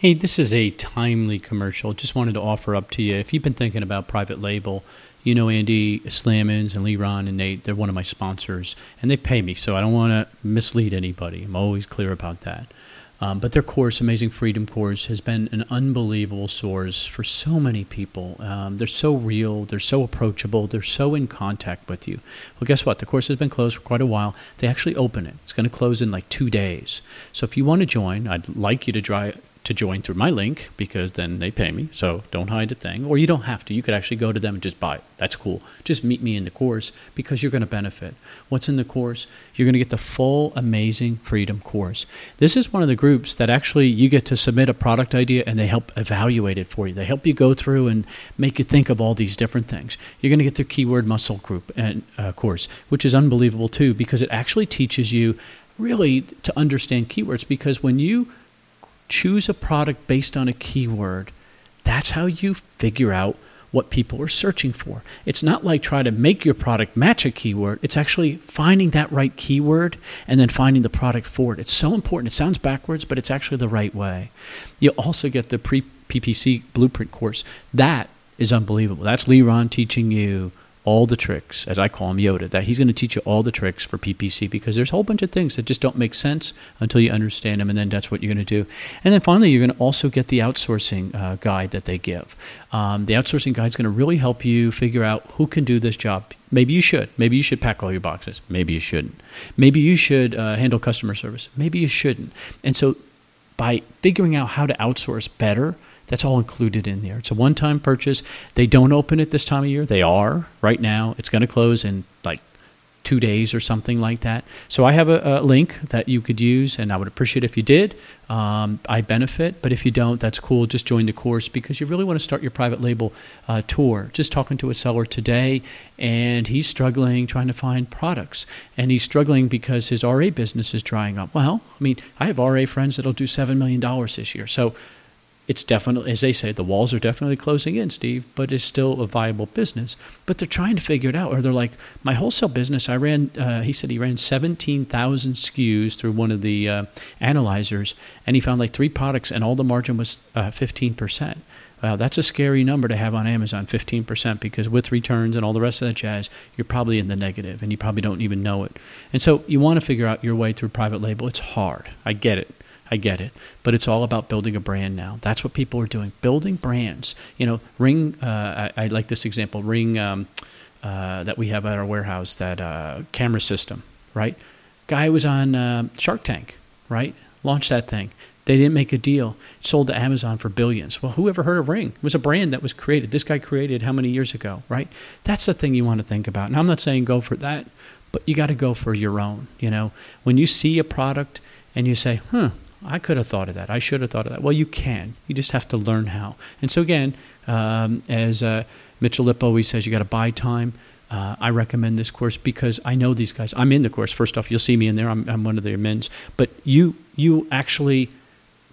Hey, this is a timely commercial. Just wanted to offer up to you. If you've been thinking about private label, you know Andy Slamans and Liran and Nate, they're one of my sponsors, and they pay me, so I don't want to mislead anybody. I'm always clear about that. Um, but their course, Amazing Freedom Course, has been an unbelievable source for so many people. Um, they're so real, they're so approachable, they're so in contact with you. Well, guess what? The course has been closed for quite a while. They actually open it. It's going to close in like two days. So if you want to join, I'd like you to try to join through my link because then they pay me. So don't hide a thing. Or you don't have to. You could actually go to them and just buy it. That's cool. Just meet me in the course because you're going to benefit. What's in the course? You're going to get the full Amazing Freedom course. This is one of the groups that actually you get to submit a product idea and they help evaluate it for you. They help you go through and make you think of all these different things. You're going to get their keyword muscle group and uh, course, which is unbelievable too because it actually teaches you really to understand keywords because when you choose a product based on a keyword. That's how you figure out what people are searching for. It's not like try to make your product match a keyword. It's actually finding that right keyword and then finding the product for it. It's so important. It sounds backwards, but it's actually the right way. You also get the pre PPC blueprint course. That is unbelievable. That's Liran teaching you all the tricks, as I call him Yoda, that he's going to teach you all the tricks for PPC because there's a whole bunch of things that just don't make sense until you understand them, and then that's what you're going to do. And then finally, you're going to also get the outsourcing uh, guide that they give. Um, the outsourcing guide is going to really help you figure out who can do this job. Maybe you should. Maybe you should pack all your boxes. Maybe you shouldn't. Maybe you should uh, handle customer service. Maybe you shouldn't. And so, by figuring out how to outsource better, that's all included in there. It's a one time purchase. They don't open it this time of year. They are right now. It's going to close in like two days or something like that. So I have a, a link that you could use, and I would appreciate if you did. Um, I benefit, but if you don't, that's cool. Just join the course because you really want to start your private label uh, tour. Just talking to a seller today, and he's struggling trying to find products, and he's struggling because his RA business is drying up. Well, I mean, I have RA friends that'll do seven million dollars this year, so it's definitely, as they say, the walls are definitely closing in, Steve, but it's still a viable business. But they're trying to figure it out. Or they're like, my wholesale business, I ran, uh, he said he ran 17,000 SKUs through one of the uh, analyzers, and he found like three products, and all the margin was uh, 15%. Wow, that's a scary number to have on Amazon, 15%, because with returns and all the rest of that jazz, you're probably in the negative and you probably don't even know it. And so you want to figure out your way through private label. It's hard. I get it. I get it. But it's all about building a brand now. That's what people are doing, building brands. You know, Ring, uh, I, I, like this example, Ring um, uh, that we have at our warehouse, that uh, camera system, right? Guy was on uh, Shark Tank, right? Launched that thing. They didn't make a deal. sold to Amazon for billions. Well, who ever heard of Ring? It was a brand that was created. This guy created how many years ago, right? That's the thing you want to think about. Now, I'm not saying go for that, but you got to go for your own. You know, when you see a product and you say, huh, I could have thought of that. I should have thought of that. Well, you can. You just have to learn how. And so, again, um, as uh, Mitchell Lip always says, you got to buy time. Uh, I recommend this course because I know these guys. I'm in the course. First off, you'll see me in there. I'm, I'm one of the admins. But you you actually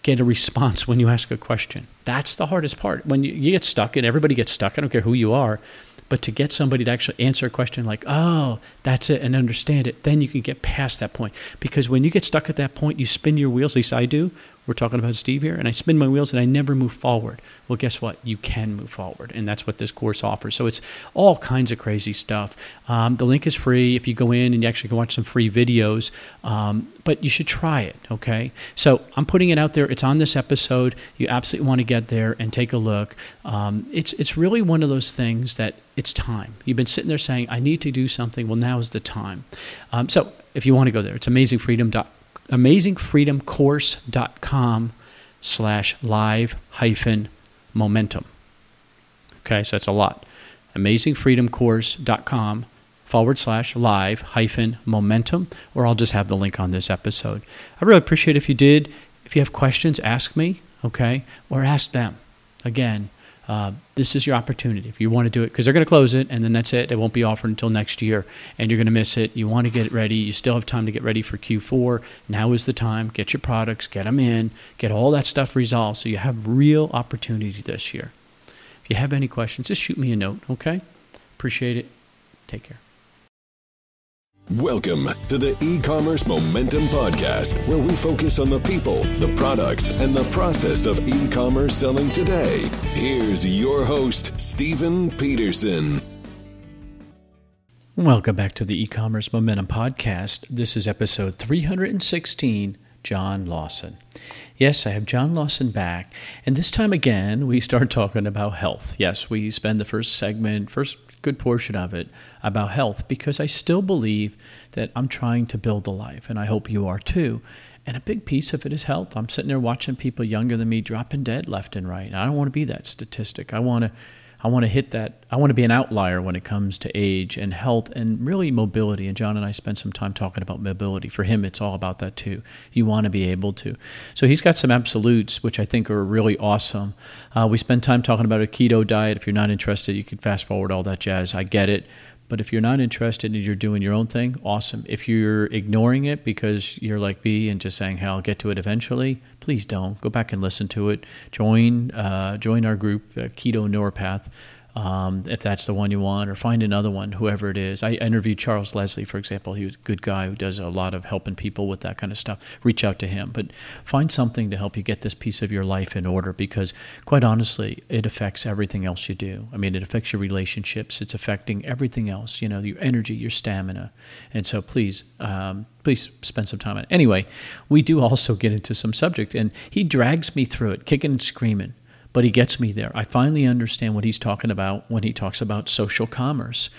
get a response when you ask a question. That's the hardest part. When you, you get stuck, and everybody gets stuck. I don't care who you are. But to get somebody to actually answer a question like, oh, that's it, and understand it, then you can get past that point. Because when you get stuck at that point, you spin your wheels, at least I do. We're talking about Steve here, and I spin my wheels and I never move forward. Well, guess what? You can move forward, and that's what this course offers. So it's all kinds of crazy stuff. Um, the link is free if you go in and you actually can watch some free videos, um, but you should try it, okay? So I'm putting it out there. It's on this episode. You absolutely want to get there and take a look. Um, it's, it's really one of those things that it's time. You've been sitting there saying, I need to do something. Well, now is the time. Um, so if you want to go there, it's amazingfreedom.com amazingfreedomcourse.com slash live hyphen momentum. Okay, so that's a lot. Amazingfreedomcourse.com forward slash live hyphen momentum, or I'll just have the link on this episode. I really appreciate if you did. If you have questions, ask me, okay, or ask them. Again, uh, this is your opportunity if you want to do it because they're going to close it and then that's it. It won't be offered until next year and you're going to miss it. You want to get it ready. You still have time to get ready for Q4. Now is the time. Get your products, get them in, get all that stuff resolved so you have real opportunity this year. If you have any questions, just shoot me a note, okay? Appreciate it. Take care. Welcome to the e-commerce momentum podcast where we focus on the people, the products, and the process of e-commerce selling today. Here's your host, Stephen Peterson. Welcome back to the e-commerce momentum podcast. This is episode 316, John Lawson. Yes, I have John Lawson back. And this time again, we start talking about health. Yes, we spend the first segment, first good portion of it about health because I still believe that I'm trying to build a life, and I hope you are too. And a big piece of it is health. I'm sitting there watching people younger than me dropping dead left and right. And I don't want to be that statistic. I want to I want to hit that. I want to be an outlier when it comes to age and health and really mobility. And John and I spent some time talking about mobility. For him, it's all about that too. You want to be able to. So he's got some absolutes, which I think are really awesome. Uh, we spend time talking about a keto diet. If you're not interested, you can fast forward all that jazz. I get it. But if you're not interested and you're doing your own thing, awesome. If you're ignoring it because you're like me and just saying, "Hey, I'll get to it eventually," please don't. Go back and listen to it. Join uh, join our group, uh, Keto Neuropath um, if that's the one you want, or find another one, whoever it is. I interviewed Charles Leslie, for example. He was a good guy who does a lot of helping people with that kind of stuff. Reach out to him, but find something to help you get this piece of your life in order because, quite honestly, it affects everything else you do. I mean, it affects your relationships, it's affecting everything else, you know, your energy, your stamina. And so please, um, please spend some time on it. Anyway, we do also get into some subject, and he drags me through it, kicking and screaming but he gets me there. I finally understand what he's talking about when he talks about social commerce.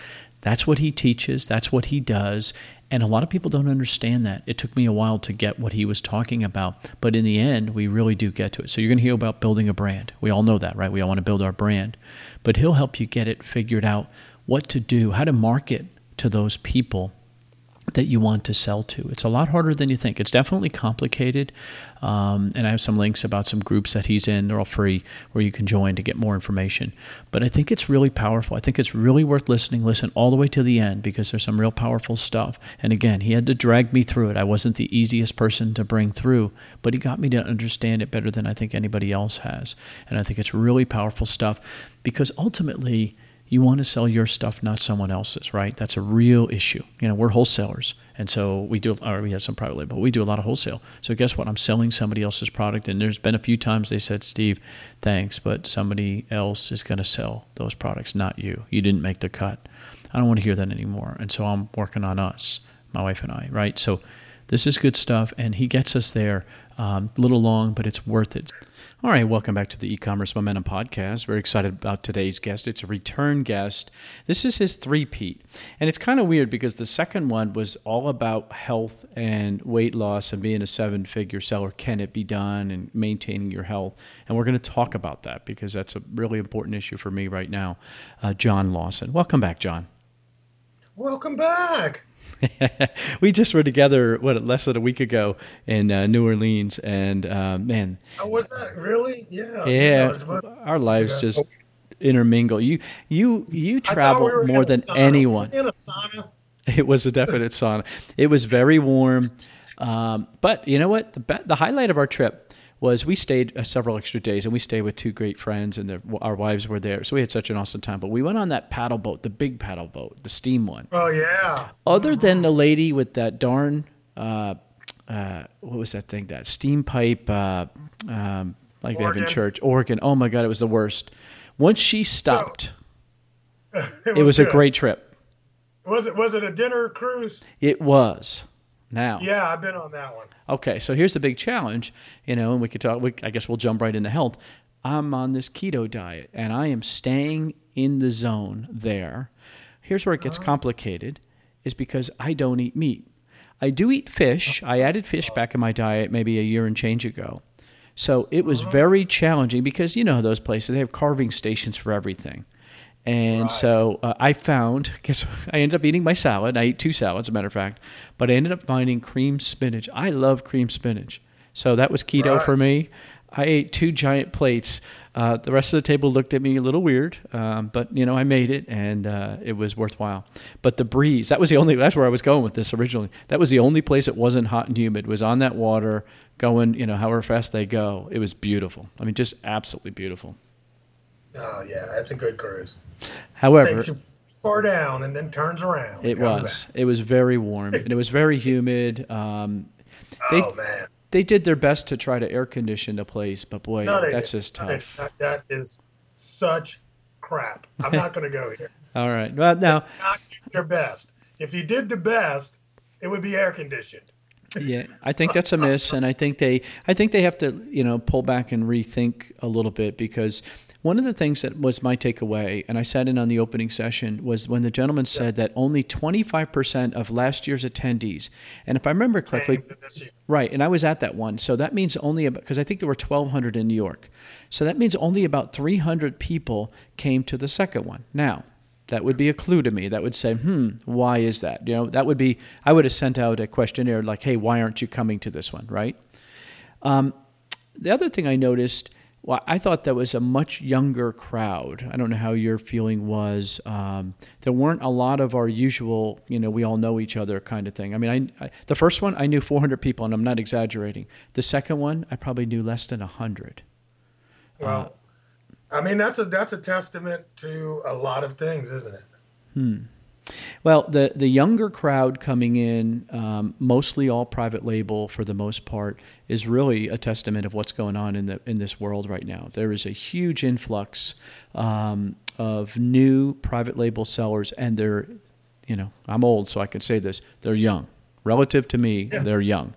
That's what he teaches, that's what he does. And a lot of people don't understand that. It took me a while to get what he was talking about, but in the end, we really do get to it. So you're going to hear about building a brand. We all know that, right? We all want to build our brand. But he'll help you get it figured out what to do, how to market to those people that you want to sell to. It's a lot harder than you think. It's definitely complicated. Um, and I have some links about some groups that he's in. They're all free where you can join to get more information. But I think it's really powerful. I think it's really worth listening. Listen all the way to the end because there's some real powerful stuff. And again, he had to drag me through it. I wasn't the easiest person to bring through, but he got me to understand it better than I think anybody else has. And I think it's really powerful stuff because ultimately, you want to sell your stuff, not someone else's, right? That's a real issue. You know, we're wholesalers, and so we do. Or we have some private label, but we do a lot of wholesale. So guess what? I'm selling somebody else's product, and there's been a few times they said, "Steve, thanks, but somebody else is going to sell those products, not you. You didn't make the cut." I don't want to hear that anymore, and so I'm working on us, my wife and I, right? So this is good stuff, and he gets us there. Um, a little long, but it's worth it. All right, welcome back to the e-commerce momentum podcast. Very excited about today's guest. It's a return guest. This is his three-peat, and it's kind of weird because the second one was all about health and weight loss and being a seven-figure seller. Can it be done and maintaining your health? And we're going to talk about that because that's a really important issue for me right now. Uh, John Lawson, welcome back, John. Welcome back. we just were together what less than a week ago in uh, New Orleans, and uh, man, oh, was that really? Yeah, yeah. our lives yeah. just intermingle. You you you travel we more than anyone. In a sauna. It was a definite sauna. It was very warm, um, but you know what? The the highlight of our trip was we stayed uh, several extra days and we stayed with two great friends and our wives were there. So we had such an awesome time. But we went on that paddle boat, the big paddle boat, the steam one. Oh, yeah. Other than the lady with that darn, uh, uh, what was that thing? That steam pipe, uh, um, like Organ. they have in church, organ. Oh my God, it was the worst. Once she stopped, so, it was, it was a great trip. Was it was it a dinner cruise? It was. Now. Yeah, I've been on that one. Okay, so here's the big challenge, you know, and we could talk. We, I guess we'll jump right into health. I'm on this keto diet, and I am staying in the zone there. Here's where it gets uh-huh. complicated, is because I don't eat meat. I do eat fish. I added fish back in my diet maybe a year and change ago. So it was uh-huh. very challenging because you know those places they have carving stations for everything. And right. so uh, I found, guess I ended up eating my salad. I ate two salads, as a matter of fact, but I ended up finding cream spinach. I love cream spinach. So that was keto right. for me. I ate two giant plates. Uh, the rest of the table looked at me a little weird, um, but you know I made it, and uh, it was worthwhile. But the breeze, that was the only. That's where I was going with this originally. That was the only place it wasn't hot and humid. It was on that water, going you know however fast they go. It was beautiful. I mean, just absolutely beautiful. Oh yeah, that's a good cruise. However, far down and then turns around. It was. It was very warm and it was very humid. Um, they- oh man, they did their best to try to air condition the place, but boy, No, that's didn't. just No, tough. That, that is such crap. I'm not going to go here. All right. Well, now, Not their best. If you did the best, it would be air conditioned. yeah, I think that's a miss, and I think they, I think they have to, you know, pull back and rethink a little bit because one of the things that was my takeaway, and I sat in on the opening session, was when the gentleman said that only 25% of last year's attendees, and if I remember correctly, came to this year. Right, and I was at that one. So that means only about because I think there were 1,200 in New York. So that means only about 300 people came to the second one. Now, that would be a clue to me. That would say, hmm, why is that? You know, that would be. I would have sent out a questionnaire like, hey, why aren't you coming to this one? Right. Um, the other thing I noticed, well, I thought that was a much younger crowd. I don't know how your feeling was. Um, there weren't a lot of our usual, you know, we all know each other kind of thing. I mean, I, I, the first one I knew 400 people, and I'm not exaggerating. The second one I probably knew less than 100. Well, I mean that's a that's a testament to a lot of things, isn't it? Well, the the younger crowd coming in, um, mostly all private label for the most part, is really a testament of what's going on in the in this world right now. There is a huge influx um, of new private label sellers, and they're, you know, I'm old, so I can say this: they're young. Relative to me, Yeah. they're young,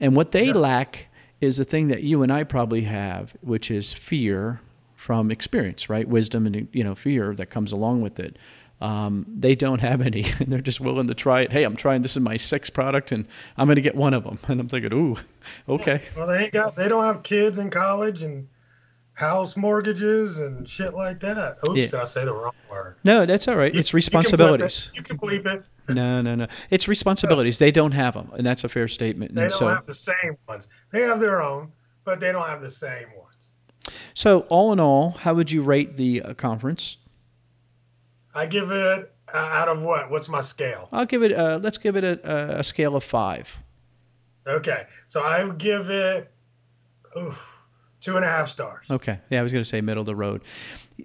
and what they Yeah. lack is the thing that you and I probably have, which is fear from experience, right? Wisdom and you know fear that comes along with it. Um, they don't have any, and they're just willing to try it. Hey, I'm trying this is my sixth product, and I'm going to get one of them. And I'm thinking, ooh, okay, Well, they ain't got they don't have kids in college and house mortgages and shit like that. Oops, Yeah. did I say the wrong word? no, that's all right. You- It's you can bleep it. responsibilities. You can bleep it. No, no, no. It's responsibilities. They don't have them, and that's a fair statement. They And don't so, have the same ones. They have their own, but they don't have the same ones. so all in all, how would you rate the uh, conference? I give it uh, out of what? What's my scale? I'll give it. Uh, let's give it a, a scale of five. Okay, so I would give it oof, two and a half stars. Okay. Yeah, I was going to say middle of the road.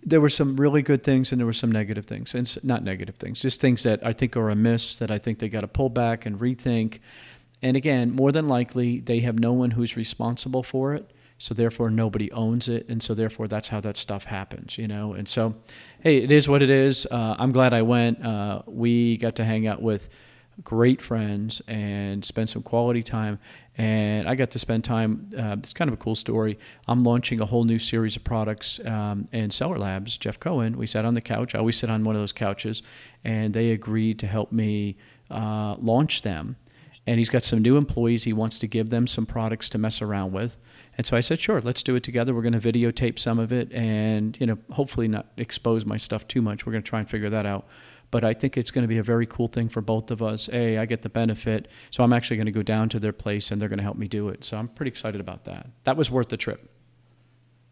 There were some really good things and there were some negative things. And not negative things, just things that I think are amiss that I think they got to pull back and rethink. And again, more than likely, they have no one who's responsible for it. So therefore, nobody owns it. And so therefore, that's how that stuff happens, you know? And so, hey, it is what it is. Uh, I'm glad I went. Uh, we got to hang out with great friends and spend some quality time. And I got to spend time. Uh, it's kind of a cool story. I'm launching a whole new series of products um, and Seller Labs. Jeff Cohen. We sat on the couch. I always sit on one of those couches, and they agreed to help me uh, launch them. And he's got some new employees. He wants to give them some products to mess around with. And so I said, sure, let's do it together. We're going to videotape some of it, and you know, hopefully not expose my stuff too much. We're going to try and figure that out but I think it's going to be a very cool thing for both of us. A, I get the benefit, so I'm actually going to go down to their place and they're going to help me do it. So I'm pretty excited about that. That was worth the trip.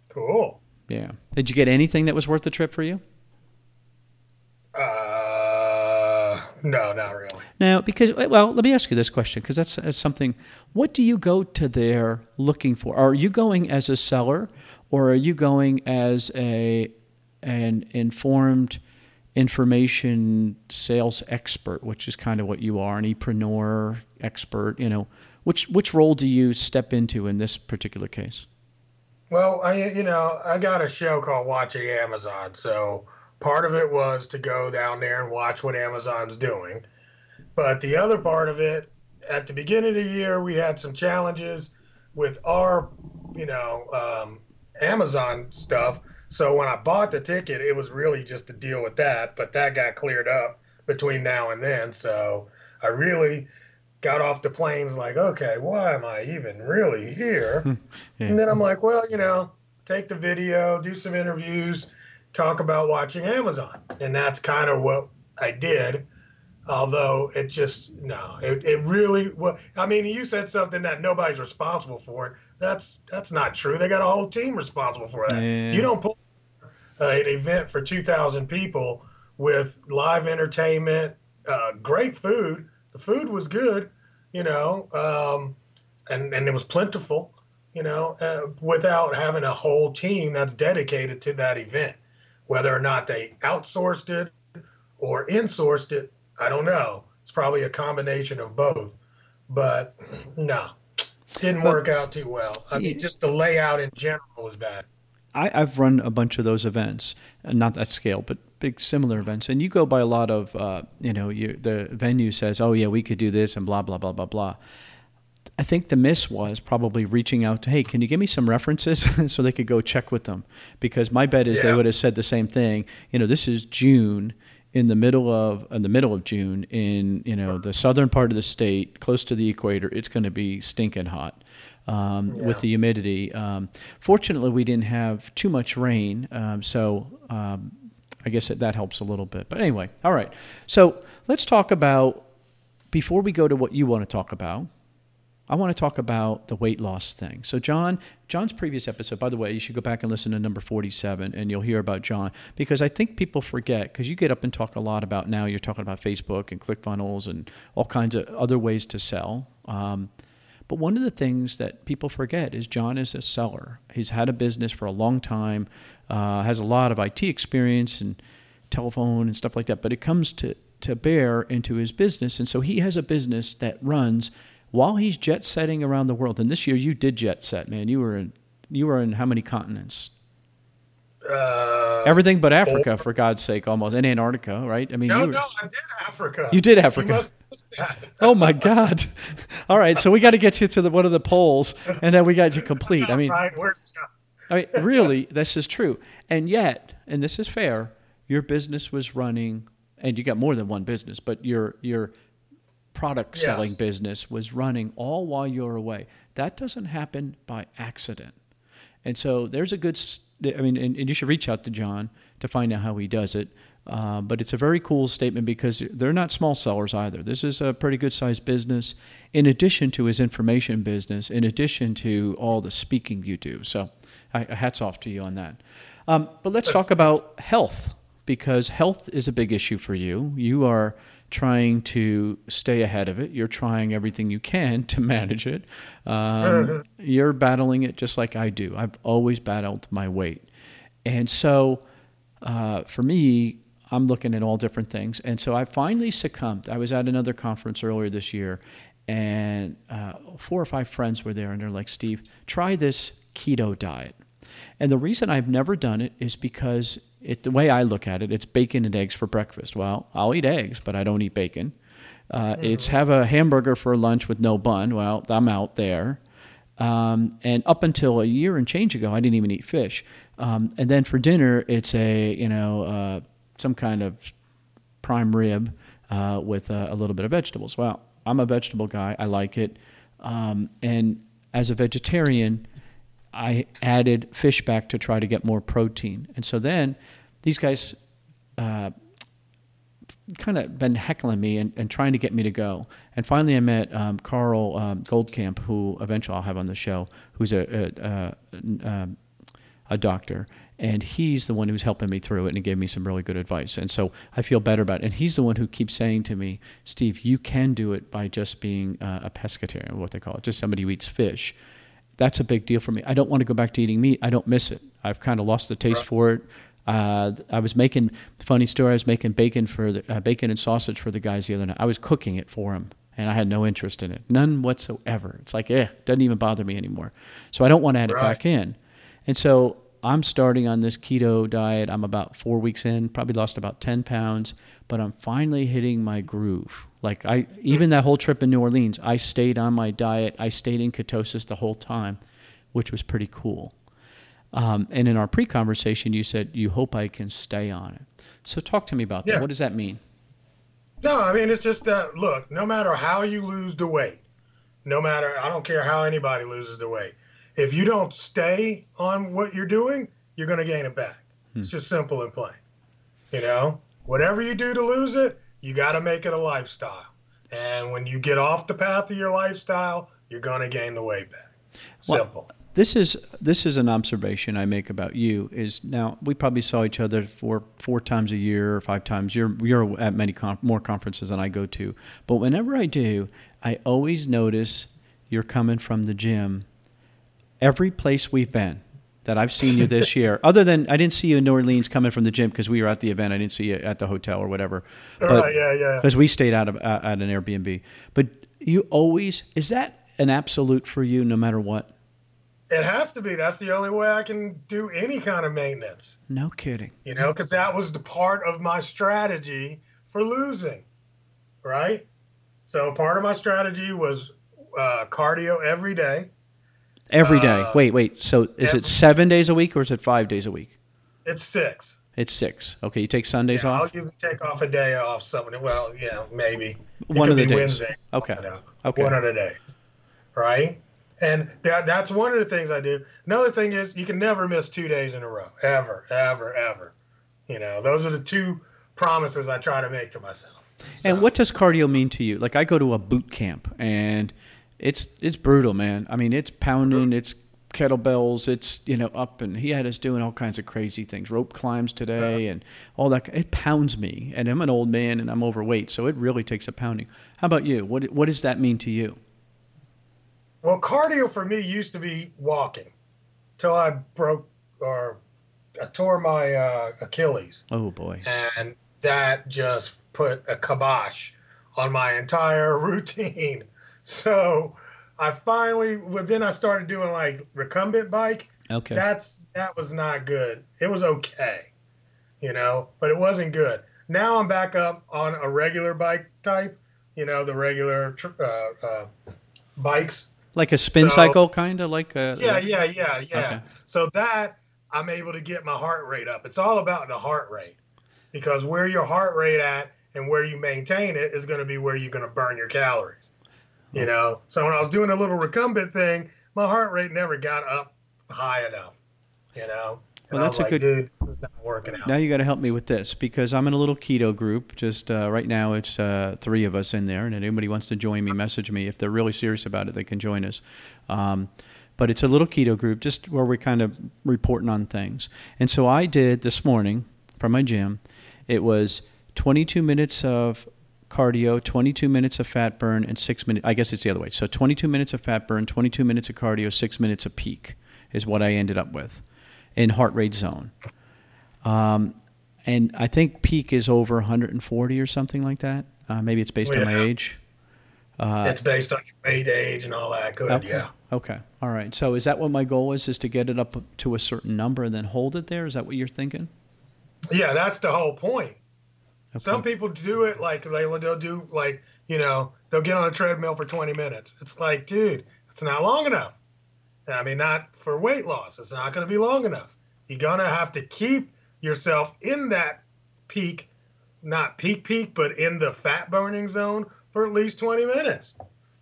Cool. Yeah. Did you get anything that was worth the trip for you? Uh, no, not really. Now, because eh, well, let me ask you this question because that's, that's something. What do you go to there looking for? Are you going as a seller, or are you going as a an informed information sales expert, which is kind of what you are, an epreneur expert? You know, which which role do you step into in this particular case? Well, I you know I got a show called Watching Amazon, so part of it was to go down there and watch what Amazon's doing, but the other part of it, at the beginning of the year, we had some challenges with our, you know, um, Amazon stuff. So when I bought the ticket, it was really just to deal with that, but that got cleared up between now and then. So I really got off the planes like, okay, why am I even really here? Yeah. And then I'm like, well, you know, take the video, do some interviews, talk about watching Amazon. And that's kind of what I did. Although it just, no, it, it really, well, I mean, you said something that nobody's responsible for it. That's, that's not true. They got a whole team responsible for that. Yeah. You don't pull uh, an event for 2,000 people with live entertainment, uh, great food. The food was good, you know, um, and, and it was plentiful, you know, uh, without having a whole team that's dedicated to that event, whether or not they outsourced it or insourced it. I don't know. It's probably a combination of both. But no, didn't work out too well. I mean, just the layout in general was bad. I, have run a bunch of those events, not that scale, but big similar events. And you go by a lot of, uh, you know, you, the venue says, oh, yeah, we could do this and blah, blah, blah, blah, blah. I think the miss was probably reaching out to, hey, can you give me some references so they could go check with them? Because my bet is yeah. they would have said the same thing. You know, this is June in the middle of in the middle of June in you know the southern part of the state, close to the equator. It's going to be stinking hot. Um, yeah. with the humidity. Um, fortunately, we didn't have too much rain, um, so um, I guess that, that helps a little bit. But anyway, all right. So let's talk about before we go to what you want to talk about. I want to talk about the weight loss thing. So, John, John's previous episode, by the way, you should go back and listen to number 47 and you'll hear about John because I think people forget because you get up and talk a lot about now, you're talking about Facebook and ClickFunnels and all kinds of other ways to sell. Um, but one of the things that people forget is John is a seller. He's had a business for a long time, uh, has a lot of IT experience and telephone and stuff like that. But it comes to, to bear into his business. And so he has a business that runs while he's jet setting around the world, and this year you did jet set, man. You were in you were in how many continents? Uh, Everything but Africa, for God's sake, almost, and Antarctica, right? I mean, no, were, no, I did Africa. You did Africa. You oh my God! All right, so we got to get you to the one of the poles, and then we got you complete. I mean, I mean, really, this is true, and yet, and this is fair. Your business was running, and you got more than one business, but your your product yes. selling business was running all while you're away. That doesn't happen by accident. And so there's a good, I mean, and, and you should reach out to John to find out how he does it. Uh, but it's a very cool statement because they're not small sellers either. This is a pretty good sized business, in addition to his information business, in addition to all the speaking you do. So, I, hats off to you on that. Um, but let's talk about health because health is a big issue for you. You are trying to stay ahead of it. You're trying everything you can to manage it. Um, you're battling it just like I do. I've always battled my weight. And so uh, for me, I'm looking at all different things. And so I finally succumbed. I was at another conference earlier this year, and uh, four or five friends were there, and they're like, Steve, try this keto diet. And the reason I've never done it is because it, the way I look at it, it's bacon and eggs for breakfast. Well, I'll eat eggs, but I don't eat bacon. Uh, mm. It's have a hamburger for lunch with no bun. Well, I'm out there. Um, and up until a year and change ago, I didn't even eat fish. Um, and then for dinner, it's a you know uh, some kind of prime rib uh, with a, a, little bit of vegetables. Well, I'm a vegetable guy. I like it. Um, and as a vegetarian, I added fish back to try to get more protein. And so then these guys uh, kind of been heckling me and, and, trying to get me to go. And finally, I met um, Carl um, Goldkamp, who eventually I'll have on the show, who's a, a, a, um, a doctor. And he's the one who's helping me through it and gave me some really good advice. And so I feel better about it. And he's the one who keeps saying to me, Steve, you can do it by just being uh, a pescatarian, what they call it, just somebody who eats fish that's a big deal for me. I don't want to go back to eating meat. I don't miss it. I've kind of lost the taste right. for it. Uh, I was making funny story. I was making bacon for the, uh, bacon and sausage for the guys the other night. I was cooking it for them, and I had no interest in it, none whatsoever. It's like, eh, doesn't even bother me anymore. So I don't want to add right. it back in. And so I'm starting on this keto diet. I'm about four weeks in, probably lost about ten pounds, but I'm finally hitting my groove. Like I even that whole trip in New Orleans, I stayed on my diet. I stayed in ketosis the whole time, which was pretty cool. Um, and in our pre-conversation, you said you hope I can stay on it. So talk to me about that. What does that mean? No, I mean it's just that look. No matter how you lose the weight, no matter I don't care how anybody loses the weight. If you don't stay on what you're doing, you're going to gain it back. Hmm. It's just simple and plain. You know, whatever you do to lose it, you got to make it a lifestyle. And when you get off the path of your lifestyle, you're going to gain the weight back. Simple. Well, this is this is an observation I make about you. Is now we probably saw each other four four times a year or five times. You're you're at many con- more conferences than I go to, but whenever I do, I always notice you're coming from the gym. Every place we've been, that I've seen you this year. Other than I didn't see you in New Orleans coming from the gym because we were at the event. I didn't see you at the hotel or whatever. But, right, yeah, yeah. Because we stayed out of uh, at an Airbnb. But you always is that an absolute for you, no matter what. It has to be. That's the only way I can do any kind of maintenance. No kidding. You know, because that was the part of my strategy for losing, right? So part of my strategy was uh, cardio every day. Every day. Uh, wait, wait. So is every, it seven days a week or is it five days a week? It's six. It's six. Okay, you take Sundays yeah, off. I'll give you take off a day off. Something. Well, yeah, maybe. It one of the days. Wednesday, okay. Okay. One of the days. Right. And that, that's one of the things I do. Another thing is you can never miss two days in a row, ever, ever, ever. You know, those are the two promises I try to make to myself. So. And what does cardio mean to you? Like I go to a boot camp and it's it's brutal, man. I mean, it's pounding, it's kettlebells, it's you know up and he had us doing all kinds of crazy things, rope climbs today and all that. It pounds me, and I'm an old man and I'm overweight, so it really takes a pounding. How about you? What what does that mean to you? Well, cardio for me used to be walking till I broke or I tore my uh, Achilles. Oh boy! And that just put a kibosh on my entire routine. So I finally, well, then I started doing like recumbent bike. Okay. That's that was not good. It was okay, you know, but it wasn't good. Now I'm back up on a regular bike type, you know, the regular uh, uh, bikes like a spin so, cycle, kind of like a. Yeah, yeah, yeah, yeah. Okay. So that I'm able to get my heart rate up. It's all about the heart rate, because where your heart rate at and where you maintain it is going to be where you're going to burn your calories. You know. So when I was doing a little recumbent thing, my heart rate never got up high enough. You know. Well, that's a like, good. Dude, this is not working out. Now you got to help me with this because I'm in a little keto group. Just uh, right now, it's uh, three of us in there, and anybody wants to join me, message me. If they're really serious about it, they can join us. Um, but it's a little keto group, just where we're kind of reporting on things. And so I did this morning from my gym. It was 22 minutes of cardio, 22 minutes of fat burn, and six minutes. I guess it's the other way. So 22 minutes of fat burn, 22 minutes of cardio, six minutes of peak is what I ended up with in heart rate zone. Um, and I think peak is over 140 or something like that. Uh, maybe it's based yeah. on my age. Uh, it's based on your weight, age, and all that. Good, okay. yeah. Okay. All right. So is that what my goal is? Is to get it up to a certain number and then hold it there? Is that what you're thinking? Yeah, that's the whole point. Okay. Some people do it like they'll do like you know they'll get on a treadmill for 20 minutes. It's like, dude, it's not long enough. I mean, not for weight loss. It's not going to be long enough. You're going to have to keep yourself in that peak, not peak peak, but in the fat burning zone for at least 20 minutes.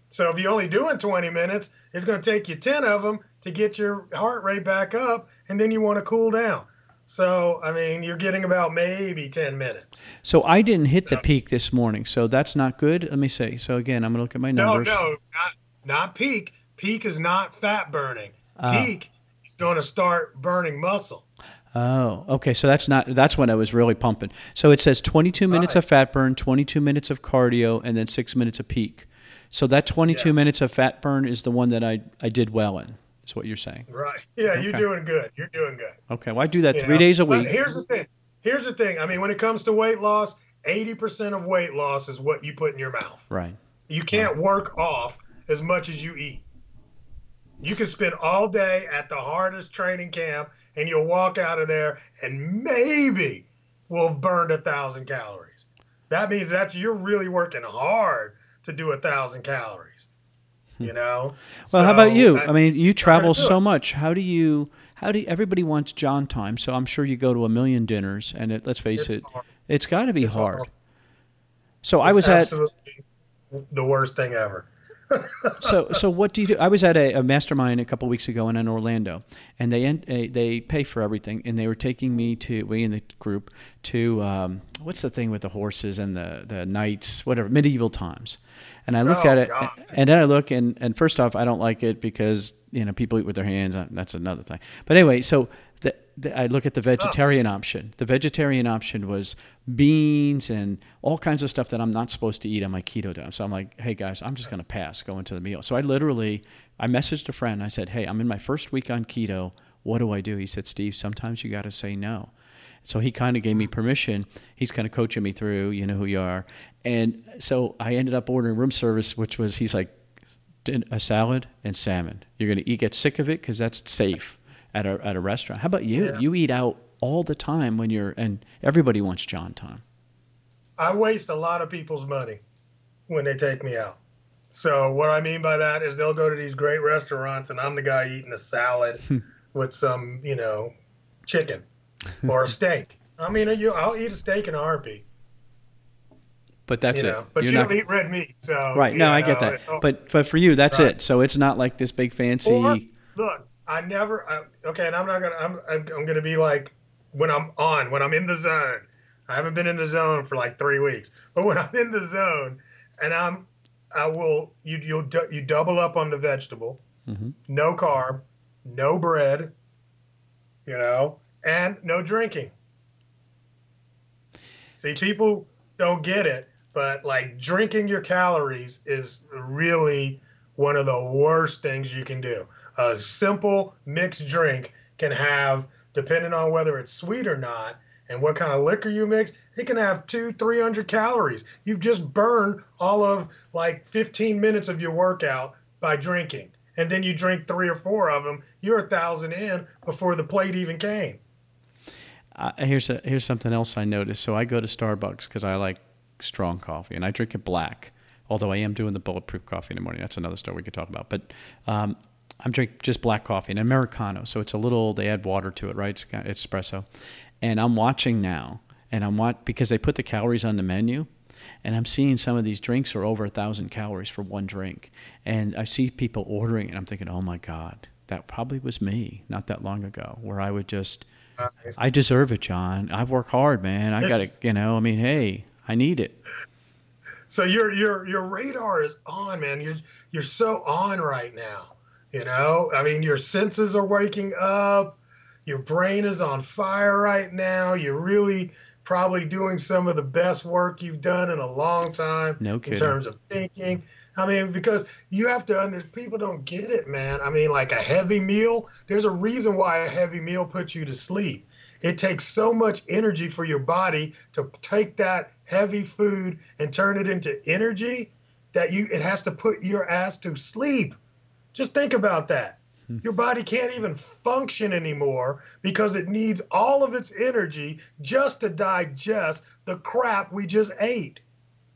So if you're only doing 20 minutes, it's going to take you 10 of them to get your heart rate back up, and then you want to cool down. So, I mean, you're getting about maybe 10 minutes. So I didn't hit so, the peak this morning, so that's not good. Let me see. So again, I'm going to look at my numbers. No, no, not, not peak. Peak is not fat burning. Uh, Peak is going to start burning muscle. Oh, okay. So that's not that's when I was really pumping. So it says 22 minutes right. of fat burn, 22 minutes of cardio, and then six minutes of peak. So that 22 yeah. minutes of fat burn is the one that I I did well in. Is what you're saying? Right. Yeah, okay. you're doing good. You're doing good. Okay. Well, I do that you three know? days a week. But here's the thing. Here's the thing. I mean, when it comes to weight loss, 80% of weight loss is what you put in your mouth. Right. You can't right. work off as much as you eat. You can spend all day at the hardest training camp and you'll walk out of there and maybe will have burned a thousand calories. That means that's you're really working hard to do a thousand calories. Hmm. You know? well, so, how about you? I mean, you travel so much. How do you how do you, everybody wants John time, so I'm sure you go to a million dinners and it, let's face it's it, hard. it's got to be hard. hard. So it's I was at the worst thing ever so, so what do you do? I was at a, a mastermind a couple weeks ago in, in Orlando, and they they pay for everything, and they were taking me to we in the group to um, what's the thing with the horses and the the knights, whatever medieval times. And I look oh, at it, God. and then I look, and, and first off, I don't like it because you know people eat with their hands. Uh, that's another thing. But anyway, so the, the, I look at the vegetarian oh. option. The vegetarian option was beans and all kinds of stuff that I'm not supposed to eat on my keto diet. So I'm like, hey guys, I'm just going to pass, go into the meal. So I literally, I messaged a friend. I said, hey, I'm in my first week on keto. What do I do? He said, Steve, sometimes you got to say no. So he kind of gave me permission. He's kind of coaching me through, you know who you are. And so I ended up ordering room service, which was, he's like, a salad and salmon. You're going to eat, get sick of it because that's safe at a, at a restaurant. How about you? Yeah. You eat out all the time when you're, and everybody wants John time. I waste a lot of people's money when they take me out. So what I mean by that is they'll go to these great restaurants and I'm the guy eating a salad hmm. with some, you know, chicken or a steak. I mean, you, I'll eat a steak in a heartbeat. But that's you it. but You're you not- don't eat red meat, so right. No, I get that. But but for you, that's Right. it. So it's not like this big fancy. Or, look, I never. I, okay, and I'm not gonna. I'm. I'm, I'm gonna be like when I'm on, when I'm in the zone. I haven't been in the zone for like three weeks, but when I'm in the zone, and I'm, I will. You you'll you double up on the vegetable, Mhm. no carb, no bread, you know, and no drinking. See, people don't get it, but like drinking your calories is really one of the worst things you can do. A simple mixed drink can have, depending on whether it's sweet or not and what kind of liquor you mix, it can have two, 300 calories. You've just burned all of like 15 minutes of your workout by drinking. And then you drink three or four of them, you're a thousand in before the plate even came. Uh, here's a here's something else I noticed. So I go to Starbucks because I like strong coffee, and I drink it black. Although I am doing the bulletproof coffee in the morning. That's another story we could talk about. But um, I'm drink just black coffee, an americano. So it's a little. They add water to it, right? It's, got- it's espresso. And I'm watching now, and I'm watch because they put the calories on the menu. And I'm seeing some of these drinks are over a thousand calories for one drink, and I see people ordering, and I'm thinking, oh my god, that probably was me not that long ago, where I would just I deserve it, John. I've worked hard, man. I got to, you know, I mean, hey, I need it. So your your your radar is on, man. You're you're so on right now. You know, I mean, your senses are waking up. Your brain is on fire right now. You're really probably doing some of the best work you've done in a long time No in terms of thinking. I mean, because you have to under people don't get it, man. I mean, like a heavy meal, there's a reason why a heavy meal puts you to sleep. It takes so much energy for your body to take that heavy food and turn it into energy that you it has to put your ass to sleep. Just think about that. Your body can't even function anymore because it needs all of its energy just to digest the crap we just ate.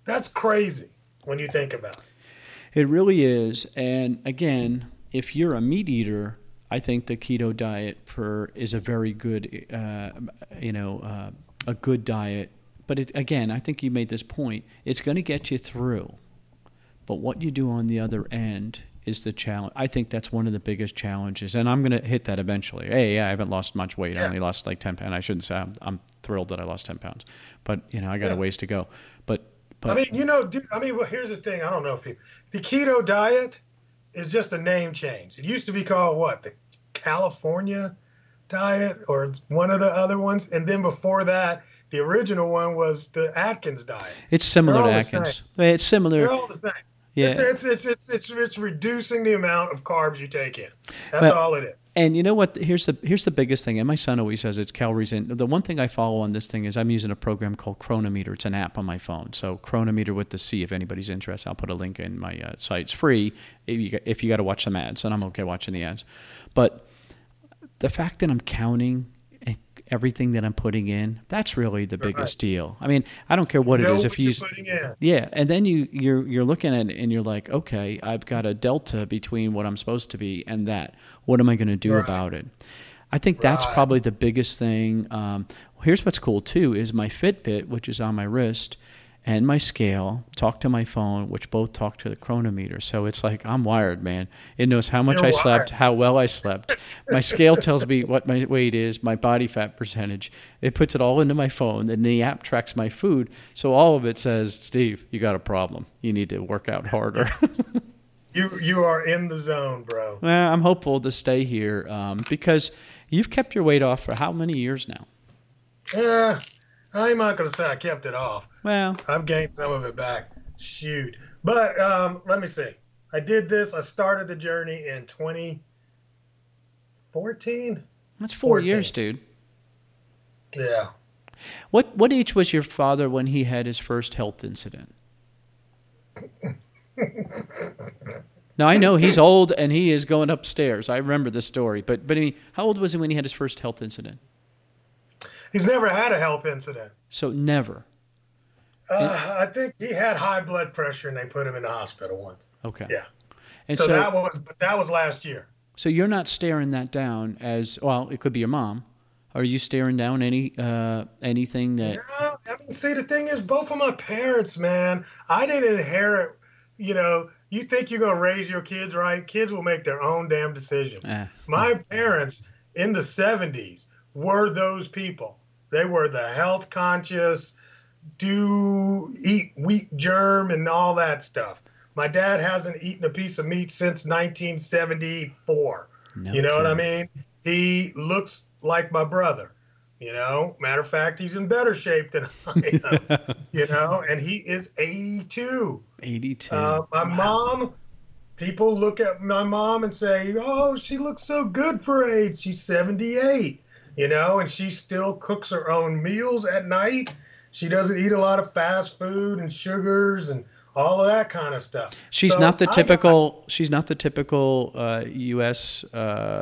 That's crazy when you think about it. It really is. And again, if you're a meat eater, I think the keto diet for is a very good, uh, you know, uh, a good diet. But it, again, I think you made this point. It's going to get you through, but what you do on the other end is the challenge. I think that's one of the biggest challenges, and I'm going to hit that eventually. Hey, yeah, I haven't lost much weight. I only lost like ten pounds. I shouldn't say I'm, I'm thrilled that I lost ten pounds, but you know, I got Yeah. a ways to go. But but I mean, you know, dude, I mean, well, here's the thing. I don't know if people, the keto diet is just a name change. It used to be called what? The California diet or one of the other ones. And then before that, the original one was the Atkins diet. it's similar to Atkins. It's similar. They're all the same. Yeah. It's, it's, it's, it's, it's reducing the amount of carbs you take in. That's all it is. And you know what? Here's the here's the biggest thing. And my son always says it's calories in. The one thing I follow on this thing is I'm using a program called Cronometer. It's an app on my phone. So Cronometer with the C. If anybody's interested, I'll put a link in my uh, site. It's free if you, if you got to watch some ads, and I'm okay watching the ads. But the fact that I'm counting everything that I'm putting in, that's really the biggest deal. I mean, I don't care what it know is. what If you you're use, putting in. yeah, and then you you're you're looking at it and you're like, okay, I've got a delta between what I'm supposed to be and that. What am I going to do Right. about it? I think that's probably the biggest thing. Um, here's what's cool too: is my Fitbit, which is on my wrist, and my scale talk to my phone, which both talk to the Cronometer. So it's like I'm wired, man. It knows how much You're I slept, how well I slept. My scale tells me what my weight is, my body fat percentage. It puts it all into my phone, and the app tracks my food. So all of it says, Steve, you got a problem. You need to work out harder. You, you are in the zone, bro. well, I'm hopeful to stay here um, because you've kept your weight off for how many years now? Yeah, I'm not going to say I kept it off. Well, I've gained some of it back. Shoot. But um, let me see. I did this. I started the journey in 2014. That's four 14. years, dude. Yeah. What what age was your father when he had his first health incident? now I know he's old and he is going upstairs. I remember the story, but but I mean, how old was he when he had his first health incident? He's never had a health incident. So never. Uh, I think he had high blood pressure and they put him in the hospital once. Okay. Yeah. And so, so, that was but that was last year. so you're not staring that down as well. It could be your mom. Are you staring down any uh, anything that? Yeah, I mean, see, the thing is, both of my parents, man, I didn't inherit. You know, you think you're gonna raise your kids right? Kids will make their own damn decisions. Ah, My parents in the '70s were those people. They were the health conscious, do eat wheat germ and all that stuff. My dad hasn't eaten a piece of meat since 1974. no You know what I mean? He looks like my brother. You know, matter of fact, he's in better shape than I am. you know, and he is 82. 82. Uh, my Wow. mom, people look at my mom and say, "Oh, she looks so good for age. She's 78." You know, and she still cooks her own meals at night. She doesn't eat a lot of fast food and sugars and all of that kind of stuff. She's So not the I typical. she's not the typical uh, U.S.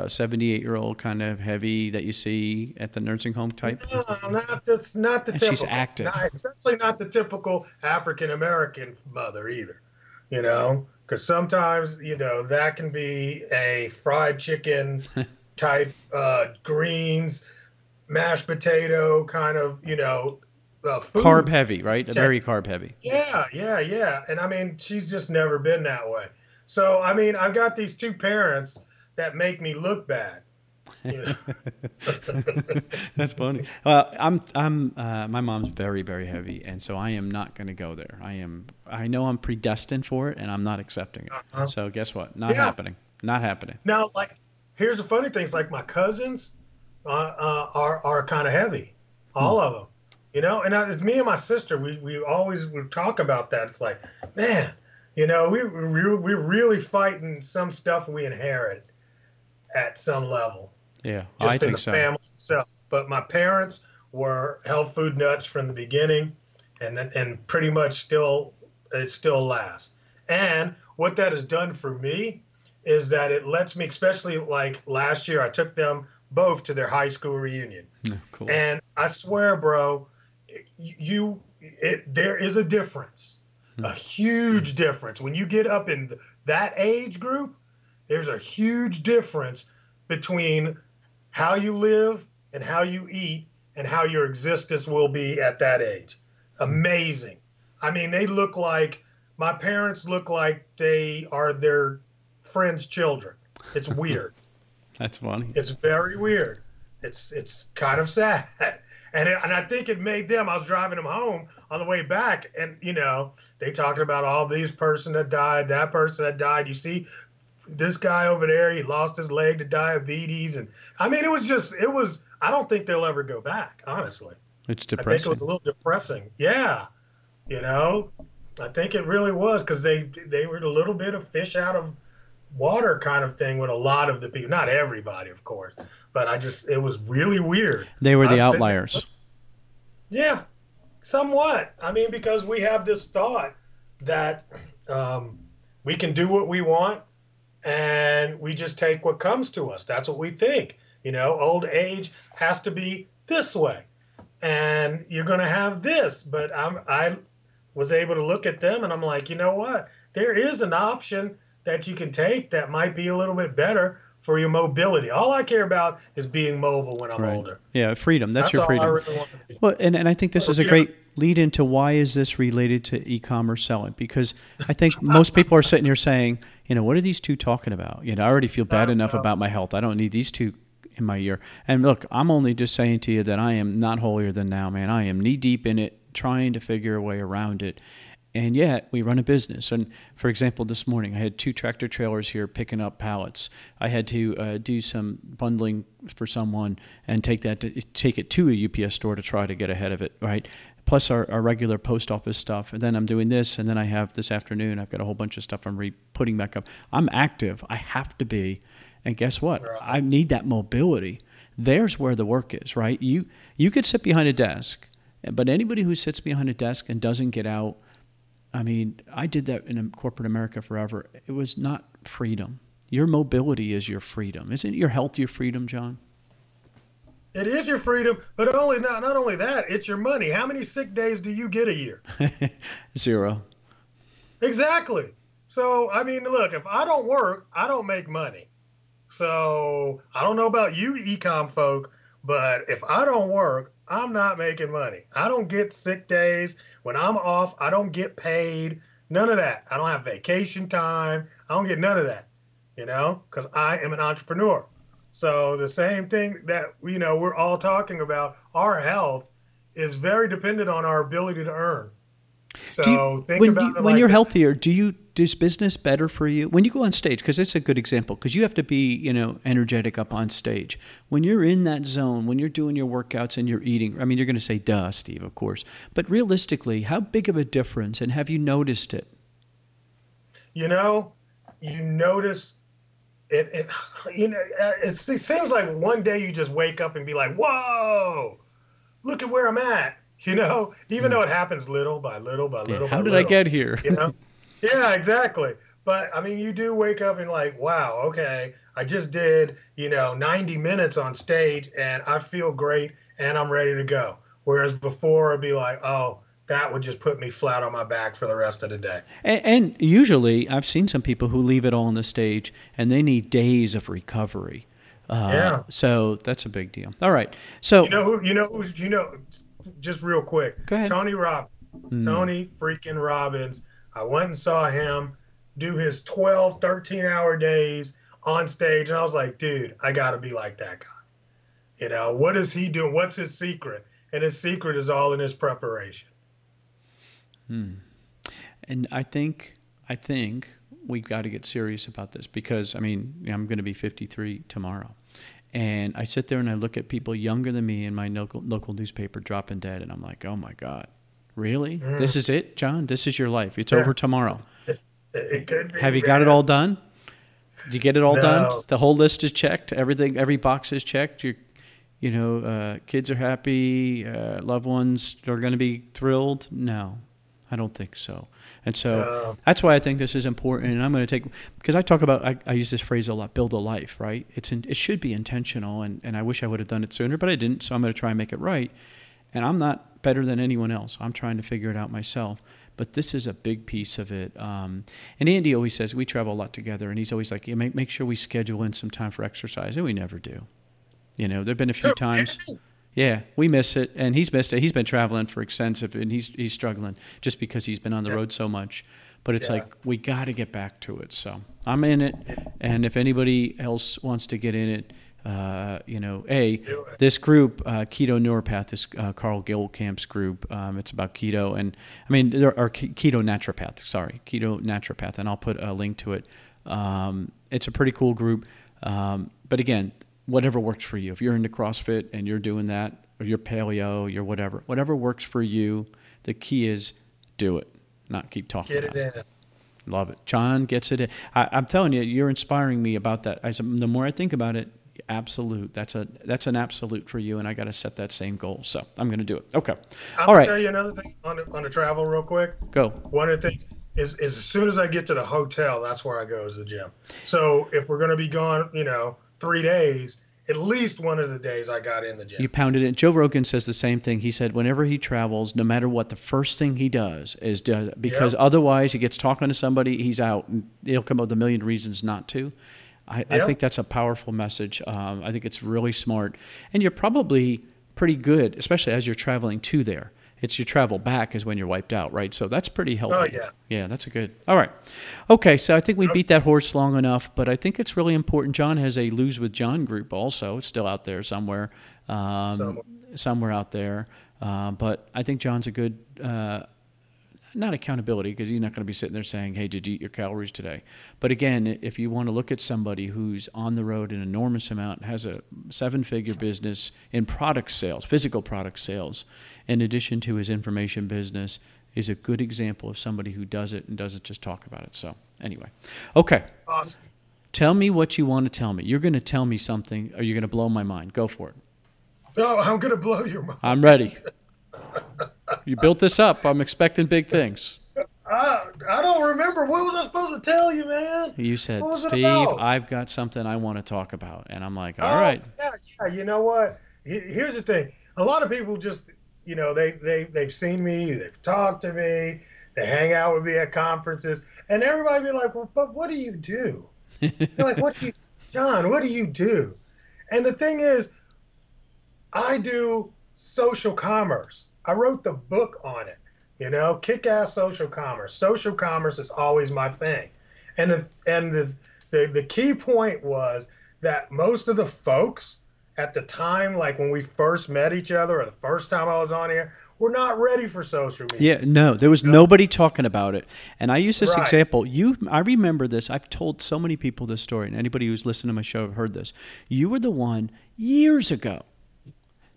seventy-eight-year-old kind of heavy that you see at the nursing home type. No, not this, not the And typical. she's active. not- especially not the typical African American mother either. You know, because sometimes you know that can be a fried chicken type, uh, greens, mashed potato kind of you know, uh, food. Carb heavy, right? Check. Very carb heavy. Yeah, yeah, yeah. And I mean, she's just never been that way. So I mean, I've got these two parents that make me look bad. Know? That's funny. Well, I'm I'm uh, my mom's very very heavy, and so I am not going to go there. I am. I know I'm predestined for it, and I'm not accepting it. Uh-huh. So guess what? Not Yeah. happening. Not happening. Now, like, here's the funny thing: is like my cousins uh, uh, are are kind of heavy, all of them. You know, and I, it's me and my sister. We we always we talk about that. It's like, man, you know, we we we're really fighting some stuff we inherit at some level, Yeah, just I in think the so. family itself. But my parents were health food nuts from the beginning, and and pretty much still it still lasts. And what that has done for me is that it lets me, especially like last year, I took them both to their high school reunion, cool. and I swear, bro, you it there is a difference, a hmm. huge difference when you get up in that age group. There's a huge difference between how you live and how you eat and how your existence will be at that age. Amazing. I mean, they look like my parents look like they are their friends' children. It's weird. That's funny. it's very weird. It's it's kind of sad. And, it, and I think it made them. I was driving them home on the way back, and you know they talking about all these person that died, that person that died. You see, this guy over there, he lost his leg to diabetes, and I mean, it was just, it was. I don't think they'll ever go back. Honestly, It's depressing. I think it was a little depressing. Yeah, you know, I think it really was because they they were a little bit of fish out of water kind of thing with a lot of the people. Not everybody, of course, but I just it was really weird. They were the outliers. Yeah, somewhat. I mean, because we have this thought that um, we can do what we want and we just take what comes to us. That's what we think. You know, old age has to be this way, and you're going to have this. But I'm, I was able to look at them and I'm like, you know what? There is an option that you can take that might be a little bit better for your mobility. All I care about is being mobile when I'm Right. older. Yeah, freedom. That's, your all freedom. I really want to be. Well, and, and I think this is a great lead into why is this related to e-commerce selling? Because I think most people are sitting here saying, you know, what are these two talking about? You know, I already feel bad enough know. about my health. I don't need these two in my ear. And look, I'm only just saying to you that I am not holier than now, man. I am knee deep in it, trying to figure a way around it. And yet, we run a business. And for example, this morning I had two tractor trailers here picking up pallets. I had to uh, do some bundling for someone and take that to, take it to a UPS store to try to get ahead of it. Right. Plus our, our regular post office stuff. And then I'm doing this. And then I have this afternoon. I've got a whole bunch of stuff I'm re putting back up. I'm active. I have to be. And guess what? I need that mobility. there's where the work is, right? You you could sit behind a desk, but anybody who sits behind a desk and doesn't get out, I mean, I did that in corporate America forever. It was not freedom. Your mobility is your freedom. Isn't your health your freedom, John? It is your freedom, but only not not only that, it's your money. How many sick days do you get a year? Zero. Exactly. So I mean, look, if I don't work, I don't make money. So I don't know about you, ecom folk, but if I don't work, I'm not making money. I don't get sick days when I'm off. I don't get paid. None of that. I don't have vacation time. I don't get none of that. You know, because I am an entrepreneur. So the same thing that you know we're all talking about, our health is very dependent on our ability to earn. So you, think when about you, it when you're that. healthier, do you does business better for you when you go on stage? Because it's a good example. Because you have to be you know energetic up on stage. When you're in that zone, when you're doing your workouts and you're eating, I mean, you're going to say, "Duh, Steve," of course. But realistically, how big of a difference, and have you noticed it? you know, you notice it. it you know, uh, it seems like one day you just wake up and be like, "Whoa, look at where I'm at." You know, even though it happens little by little by little. Hmm. how by did I get here? You know. yeah, exactly. But I mean, you do wake up and like, wow, okay, I just did, you know, 90 minutes on stage and I feel great and I'm ready to go. Whereas before, it'd be like, oh, that would just put me flat on my back for the rest of the day. And, and usually, I've seen some people who leave it all on the stage, and they need days of recovery. Uh, Yeah. So that's a big deal. All right. So You know who? You know who's? You know, just real quick. Go ahead. Tony Rob, Hmm. Tony freaking Robbins. I went and saw him do his 12, 13 hour days on stage, and I was like, dude, I got to be like that guy. You know, what is he doing? What's his secret? And his secret is all in his preparation. Hmm. And I think I think we've got to get serious about this because I mean I'm going to be 53 tomorrow, and I sit there and I look at people younger than me in my local local newspaper dropping dead, and I'm like, oh my god, really? This is it, John? This is your life? It's Yeah. over tomorrow. It, it could be, Have you got it all done? Did you get it all done? The whole list is checked. Everything, every box is checked. Your, you know, uh, kids are happy. Uh, loved ones are going to be thrilled. No, I don't think so. And so No. that's why I think this is important. And I'm going to take because I talk about I, I use this phrase a lot: build a life. Right? It's in, it should be intentional, and and I wish I would have done it sooner, but I didn't. So I'm going to try and make it right. And I'm not better than anyone else. I'm trying to figure it out myself. But this is a big piece of it. Um, and Andy always says we travel a lot together, and he's always like, yeah, make make sure we schedule in some time for exercise, and we never do. You know, there've been a few times. Yeah, we miss it, and he's missed it. He's been traveling for extensive, and he's he's struggling just because he's been on the Yeah. road so much. But it's Yeah. like we got to get back to it. So I'm in it, and if anybody else wants to get in it, uh, you know, a this group, uh, Keto Neuropath, this uh, Karl Goldkamp's group. Um, it's about keto, and I mean there are keto naturopath. Sorry, keto naturopath, and I'll put a link to it. Um, it's a pretty cool group, um, but again, whatever works for you. If you're into CrossFit and you're doing that, or you're paleo, you're whatever, whatever works for you. The key is do it, not keep talking Get about it it. Love it. John gets it. in. I, I'm telling you, you're inspiring me about that. As the more I think about it, absolute. That's a that's an absolute for you, and I got to set that same goal. So I'm going to do it. Okay. I'm All tell you another thing on the, on the travel real quick. Go. One of the things is, is as soon as I get to the hotel, that's where I go is the gym. So if we're gonna be gone, you know, three days, at least one of the days I got in the gym. You pounded it. Joe Rogan says the same thing. He said whenever he travels, no matter what, the first thing he does is do, because Yep. otherwise he gets talking to somebody, he's out, and he'll come up with a million reasons not to. I, I think that's a powerful message. Um, I think it's really smart, and you're probably pretty good, especially as you're traveling to there. It's your travel back is when you're wiped out, right? So that's pretty helpful. Oh, yeah. Yeah, that's a good. All right. Okay, so I think we beat that horse long enough, but I think it's really important. John has a Lose with John group also. It's still out there somewhere, um, Somewhere. somewhere out there. Uh, but I think John's a good, uh, not accountability, because he's not going to be sitting there saying, hey, did you eat your calories today? But again, if you want to look at somebody who's on the road an enormous amount, has a seven figure business in product sales, physical product sales, in addition to his information business, is a good example of somebody who does it and doesn't just talk about it. So, anyway, okay. Awesome. Tell me what you want to tell me. You're going to tell me something, or you're going to blow my mind. Go for it. Oh, I'm going to blow your mind. I'm ready. you built this up. I'm expecting big things. I, I don't remember. What was I supposed to tell you, man? You said, What was it Steve. I've got something I want to talk about. And I'm like, all Oh, right. Yeah, yeah. You know what? Here's the thing. A lot of people just, you know, they they they've seen me, they've talked to me, they hang out with me at conferences, and everybody be like, "Well, but what do you do?" They're like, "What do you, John? What do you do?" And the thing is, I do social commerce. I wrote the book on it. You know, kick-ass social commerce. Social commerce is always my thing, and the, and the, the the key point was that most of the folks at the time, like when we first met each other, or the first time I was on here, were not ready for social media. Yeah, no, there was nobody talking about it. And I use this Right. example. You, I remember this. I've told so many people this story, and anybody who's listened to my show have heard this. You were the one years ago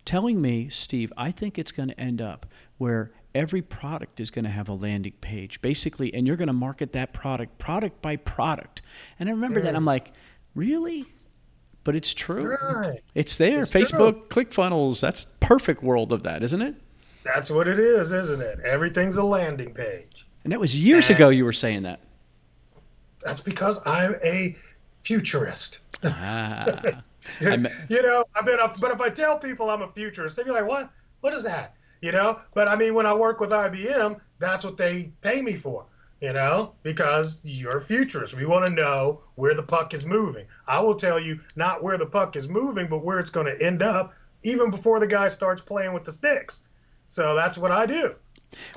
telling me, Steve, I think it's going to end up where every product is going to have a landing page, basically, and you're going to market that product product by product. And I remember that. I'm like, really? But it's true. Right. It's there. It's true. Facebook, ClickFunnels. That's perfect world of that, isn't it? That's what it is, isn't it? Everything's a landing page. And that was years And- ago you were saying that. That's because I'm a futurist. Ah. I you know, I mean, if- but if I tell people I'm a futurist, they'd be like, "What? What is that?" You know. But I mean, when I work with IBM, that's what they pay me for. You know, because you're a futurist. We want to know where the puck is moving. I will tell you not where the puck is moving, but where it's going to end up, even before the guy starts playing with the sticks. So that's what I do.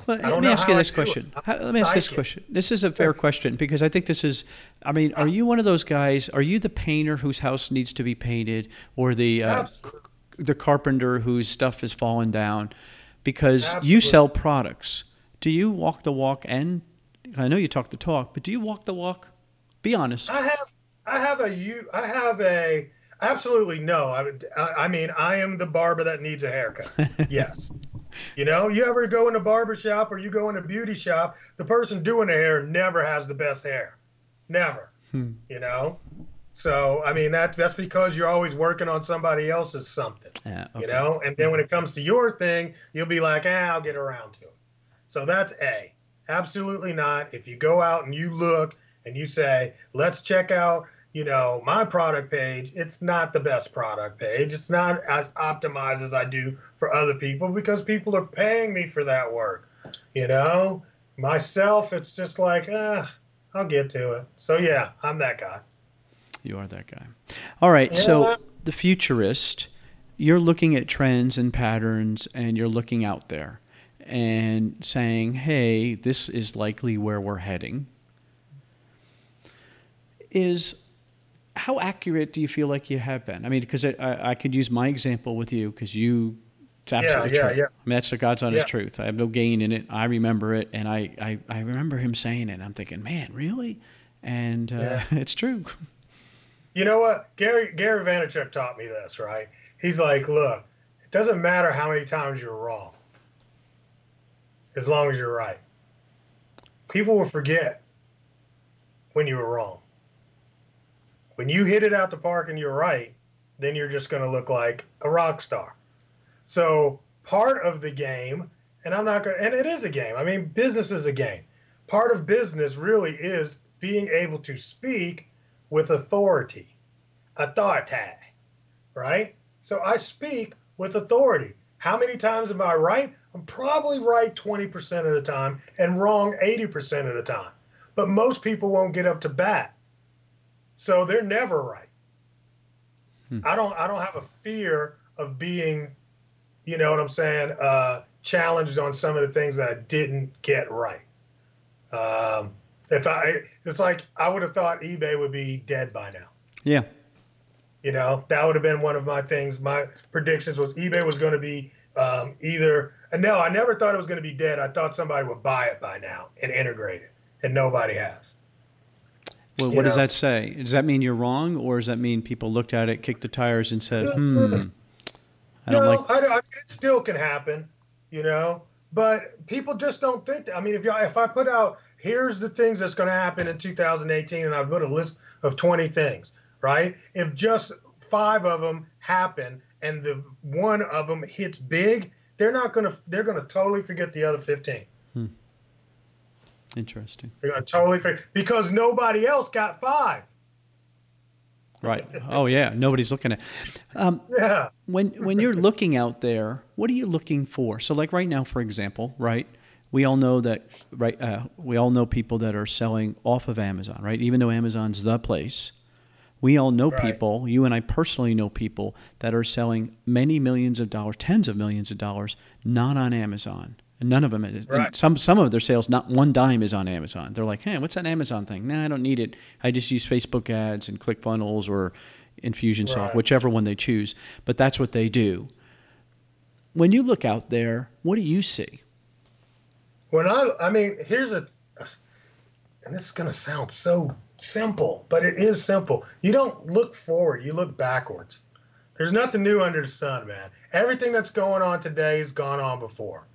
Well, let me ask you this question. How- let me ask this question. This is a fair question because I think this is. I mean, are you one of those guys? Are you the painter whose house needs to be painted, or the uh, Absolutely. the carpenter whose stuff is falling down? Because you sell products. Do you walk the walk? And I know you talk the talk, but do you walk the walk? Be honest. I have I have a you I have a absolutely no. I would I, mean I am the barber that needs a haircut. yes. You know, you ever go in a barber shop or you go in a beauty shop, the person doing the hair never has the best hair. Never. Hmm. You know? So I mean that that's because you're always working on somebody else's something. Yeah, You know? And then when it comes to your thing, you'll be like, ah, I'll get around to it. So that's A. Absolutely not. If you go out and you look and you say, let's check out, you know, my product page, it's not the best product page. It's not as optimized as I do for other people because people are paying me for that work. You know? Myself, it's just like, ah, I'll get to it. So yeah, I'm that guy. You are that guy. All right. So the futurist, you're looking at trends and patterns, and you're looking out there and saying, "Hey, this is likely where we're heading." Is how accurate do you feel like you have been? I mean, because I, I, I could use my example with you because you. It's absolutely yeah, true. yeah. I mean, that's the God's honest truth. I have no gain in it. I remember it, and I, I, I remember him saying it. And I'm thinking, man, really? And uh, it's true. You know what? Gary Gary Vaynerchuk taught me this, right? He's like, look, it doesn't matter how many times you're wrong, as long as you're right. People will forget when you were wrong. When you hit it out the park and you're right, then you're just going to look like a rock star. So part of the game, and I'm not going, and it is a game. I mean, business is a game. Part of business really is being able to speak with authority, authority, right? So I speak with authority. How many times am I right? I'm probably right 20% of the time and wrong 80% of the time. But most people won't get up to bat. So they're never right. I don't I don't have a fear of being, you know what I'm saying, uh, challenged on some of the things that I didn't get right. Um, if I, it's like I would have thought eBay would be dead by now. Yeah. You know, that would have been one of my things. My predictions was eBay was going to be um, either. And no, I never thought it was going to be dead. I thought somebody would buy it by now and integrate it, and nobody has. Well, what does that say? Does that mean you're wrong, or does that mean people looked at it, kicked the tires, and said, "Hmm, I don't no, like." I, I mean, it still can happen, you know. but people just don't think that. I mean, if y'all, if I put out here's the things that's going to happen in 2018, and I put a list of 20 things, right? If just five of them happen and the one of them hits big, they're not going to they're going to totally forget the other 15. Interesting. They're going to totally forget because nobody else got five. Right. Oh yeah. Nobody's looking at. Um, yeah. when when you're looking out there, what are you looking for? So like right now, for example, right? We all know that right. Uh, we all know people that are selling off of Amazon, right? Even though Amazon's the place, we all know right. people. You and I personally know people that are selling many millions of dollars, tens of millions of dollars, not on Amazon. And none of them. Right. Some some of their sales, not one dime is on Amazon. They're like, hey, what's that Amazon thing? Nah, I don't need it. I just use Facebook ads and ClickFunnels or Infusionsoft, right. whichever one they choose. But that's what they do. When you look out there, what do you see? When I, I mean, here's a, and this is going to sound so simple, but it is simple. You don't look forward, you look backwards. There's nothing new under the sun, man. Everything that's going on today has gone on before.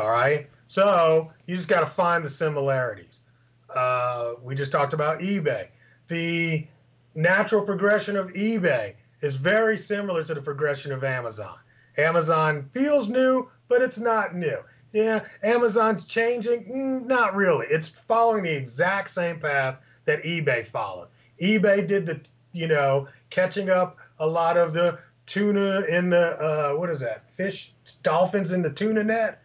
All right. So you just got to find the similarities. Uh, we just talked about eBay. The natural progression of eBay is very similar to the progression of Amazon. Amazon feels new, but it's not new. Yeah, Amazon's changing? Mm, not really. It's following the exact same path that eBay followed. eBay did the, you know, catching up a lot of the tuna in the, uh, what is that, fish, dolphins in the tuna net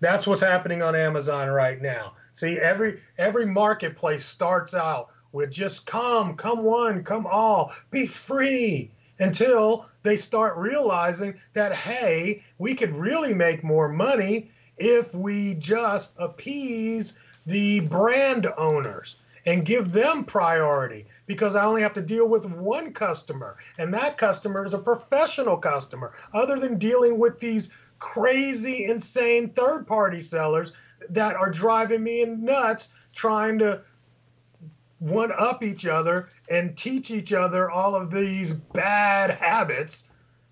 that's what's happening on Amazon right now. See, every every marketplace starts out with just come, come one, come all, be free until they start realizing that hey, we could really make more money if we just appease the brand owners and give them priority because I only have to deal with one customer and that customer is a professional customer other than dealing with these crazy, insane third party sellers that are driving me nuts trying to one up each other and teach each other all of these bad habits,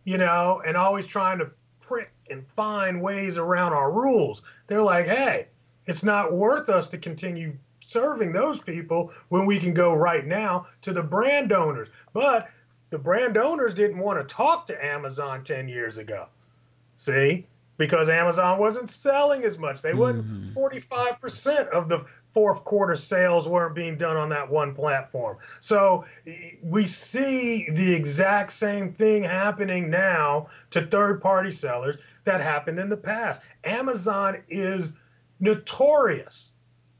you know, and always trying to prick and find ways around our rules. They're like, hey, it's not worth us to continue serving those people when we can go right now to the brand owners. But the brand owners didn't want to talk to Amazon 10 years ago. See, because Amazon wasn't selling as much. They wouldn't. Mm-hmm. Forty-five percent of the fourth quarter sales weren't being done on that one platform. So we see the exact same thing happening now to third-party sellers that happened in the past. Amazon is notorious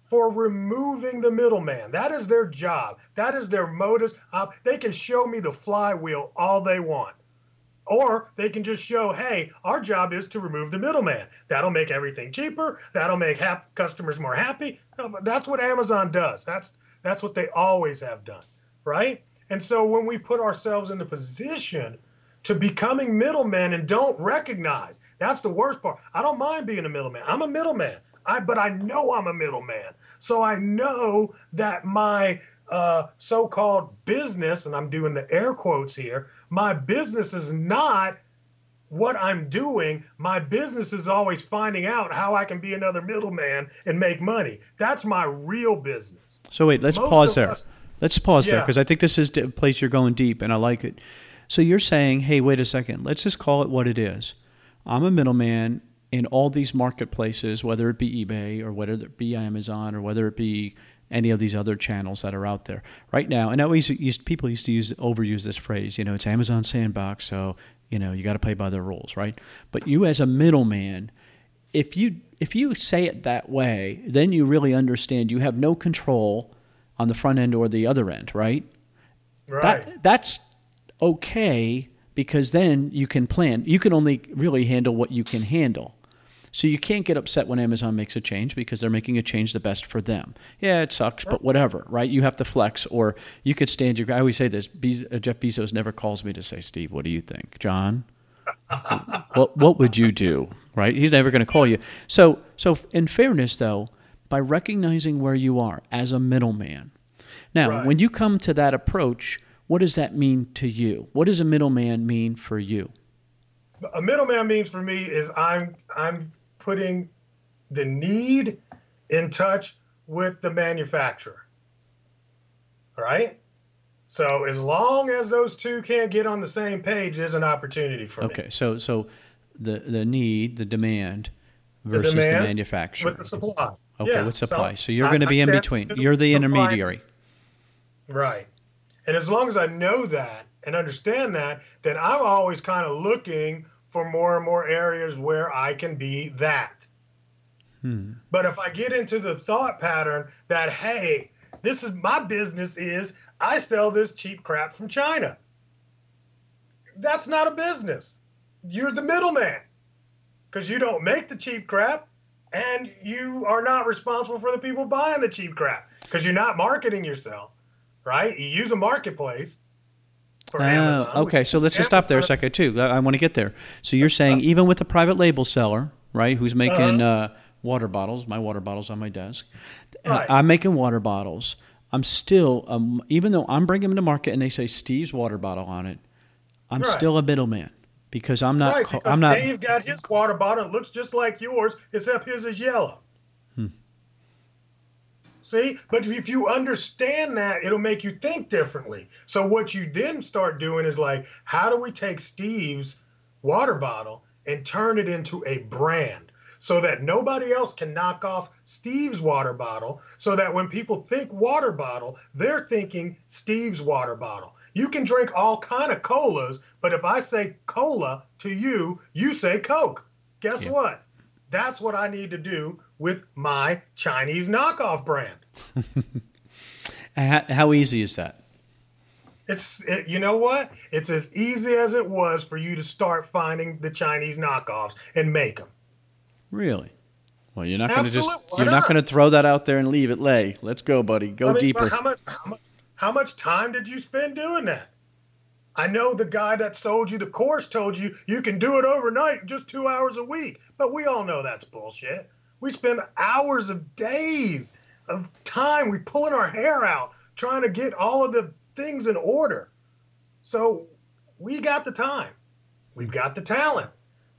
for removing the middleman. That is their job. That is their modus. they can show me the flywheel all they want. Or they can just show, hey, our job is to remove the middleman. That'll make everything cheaper. That'll make customers more happy. That's what Amazon does. That's that's what they always have done, right? And so when we put ourselves in the position to becoming middlemen and don't recognize, that's the worst part. I don't mind being a middleman. I'm a middleman. I but I know I'm a middleman. So I know that my uh, so-called business, and I'm doing the air quotes here, my business is not what I'm doing. My business is always finding out how I can be another middleman and make money. That's my real business. So wait, let's Most pause there. Us, let's pause yeah. there because I think this is a place you're going deep, and I like it. So you're saying, hey, wait a second. Let's just call it what it is. I'm a middleman in all these marketplaces, whether it be eBay or whether it be Amazon or whether it be any of these other channels that are out there right now. And always used, people used to use overuse this phrase. You know, it's Amazon Sandbox, so you know you got to play by the rules, right? But you as a middleman, if you if you say it that way, then you really understand you have no control on the front end or the other end, right? Right. That, that's okay because then you can plan. You can only really handle what you can handle. So you can't get upset when Amazon makes a change because they're making a change the best for them. Yeah, it sucks, but whatever, right? You have to flex, or you could stand your. I always say this: Be, uh, Jeff Bezos never calls me to say, "Steve, what do you think, John?" what What would you do? Right? He's never going to call you. So, so in fairness, though, by recognizing where you are as a middleman, now right. when you come to that approach, what does that mean to you? What does a middleman mean for you? A middleman means for me is I'm I'm putting the need in touch with the manufacturer. All right? So as long as those two can't get on the same page, there's an opportunity for Okay, me. so so the the need, the demand versus the, demand manufacturer. With the supply. okay, Yeah, with supply. So, you're going to I be in between. the You're the supply- intermediary. Right. And as long as I know that and understand that, then I'm always kind of looking for more and more areas where I can be that. Hmm. But if I get into the thought pattern that, hey, this is my business is I sell this cheap crap from China. That's not a business. You're the middleman because you don't make the cheap crap and you are not responsible for the people buying the cheap crap because you're not marketing yourself, right? You use a marketplace Ah, Amazon. okay, so let's just stop there a second too. I, I want to get there. So you're saying even with a private label seller, right, who's making uh water bottles, my water bottles on my desk, uh, Right. I'm making water bottles. I'm still, um, even though I'm bringing them to market and they say Steve's water bottle on it, I'm Right. still a middleman because I'm not. Right, because I'm not. Dave got his water bottle. It looks just like yours, except his is yellow. See, but if you understand that, it'll make you think differently. So what you then start doing is like, how do we take Steve's water bottle and turn it into a brand? So that nobody else can knock off Steve's water bottle, so that when people think water bottle, they're thinking Steve's water bottle. You can drink all kind of colas, but if I say cola to you, you say Coke. Guess Yeah. what? That's what I need to do with my Chinese knockoff brand. How, how easy is that? It's it, you know what? It's as easy as it was for you to start finding the Chinese knockoffs and make them. Really? Well, you're not going to just. You're not not? going to throw that out there and leave it lay. Let's go, buddy. Go I mean, deeper. How much, how much how much time did you spend doing that? I know the guy that sold you the course told you you can do it overnight, just two hours a week. But we all know that's bullshit. We spend hours of days of time. We pulling our hair out trying to get all of the things in order. So we got the time. We've got the talent.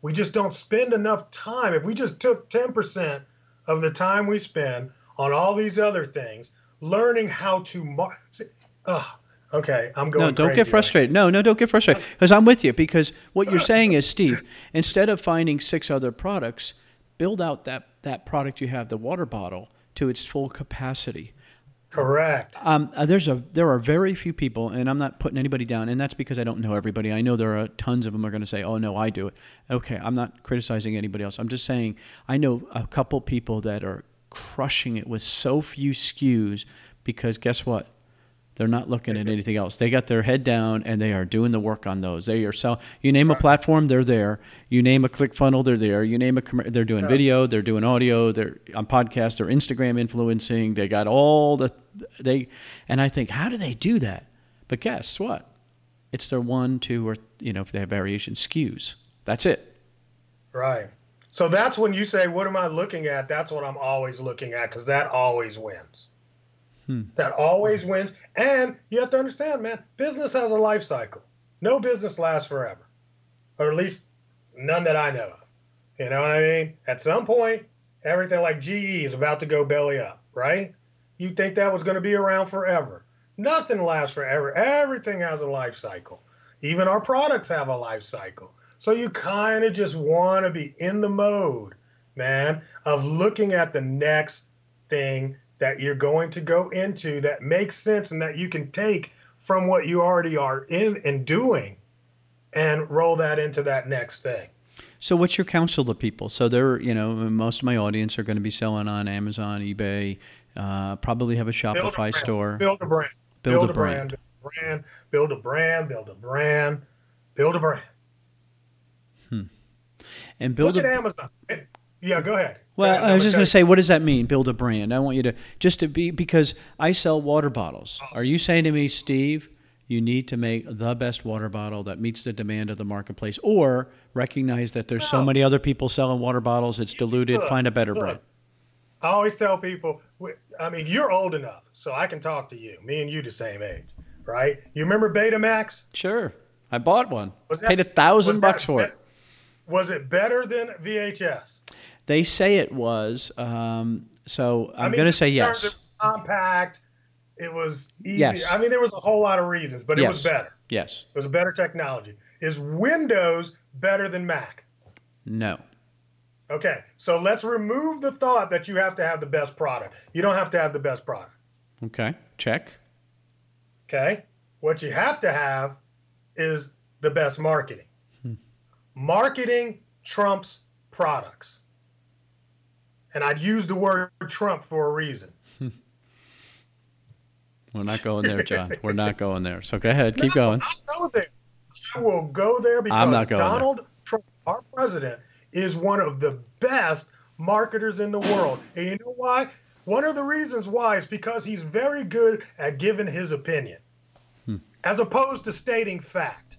We just don't spend enough time. If we just took 10% of the time we spend on all these other things, learning how to See, okay, I'm going No, don't get right frustrated. No, no, don't get frustrated. Because I'm with you. Because what you're saying is, Steve, instead of finding six other products, build out that, that product you have, the water bottle, to its full capacity. Correct. Um, uh, there's a there are very few people, and I'm not putting anybody down, and that's because I don't know everybody. I know there are tons of them are going to say, "Oh no, I do it." Okay, I'm not criticizing anybody else. I'm just saying I know a couple people that are crushing it with so few SKUs because guess what? They're not looking at anything else. They got their head down and they are doing the work on those. They are sell. You name a platform, they're there. You name a click funnel, they're there. You name a commer- they're doing video, they're doing audio, they're on podcast, they're Instagram influencing. They got all the they and I think how do they do that? But guess what? It's their one, two, or you know if they have variation SKUs. That's it. Right. So that's when you say, What am I looking at? That's what I'm always looking at because that always wins. Hmm. That always wins. And you have to understand, man, business has a life cycle. No business lasts forever, or at least none that I know of. You know what I mean? At some point, everything like GE is about to go belly up, right? You think that was going to be around forever. Nothing lasts forever. Everything has a life cycle. Even our products have a life cycle. So you kind of just want to be in the mode, man, of looking at the next thing that you're going to go into that makes sense and that you can take from what you already are in and doing and roll that into that next thing. So, what's your counsel to people? So, they're, you know, most of my audience are going to be selling on Amazon, eBay, uh, probably have a Build a Shopify store. Build a brand. Build a brand. brand. Build a brand. Build a brand. Build a brand. and build Look a. at Amazon. Yeah, go ahead. Well. I was just going to say, what does that mean? Build a brand. I want you to just to be because I sell water bottles. Are you saying to me, Steve, you need to make the best water bottle that meets the demand of the marketplace, or recognize that there's so many other people selling water bottles, it's diluted. Look, find a better look. brand. I always tell people, I mean, you're old enough, so I can talk to you. Me and you the same age, right? You remember Betamax? Sure, I bought one. Was Paid a thousand bucks for be- it. Was it better than VHS? They say it was. Um, so I'm I mean, going to say yes. of compact. It was easy. Yes. I mean, there was a whole lot of reasons, but it was better. Yes. It was a better technology. Is Windows better than Mac? No. Okay, so let's remove the thought that you have to have the best product. You don't have to have the best product. Okay. Check. Okay, what you have to have is the best marketing. Marketing trumps products. And I'd use the word trump for a reason. We're not going there, John. We're not going there. So go ahead. Keep No, going. I'll go there. I will go there because I'm not going there. Donald Trump, our president, is one of the best marketers in the world. And you know why? One of the reasons why is because he's very good at giving his opinion, Hmm. as opposed to stating fact.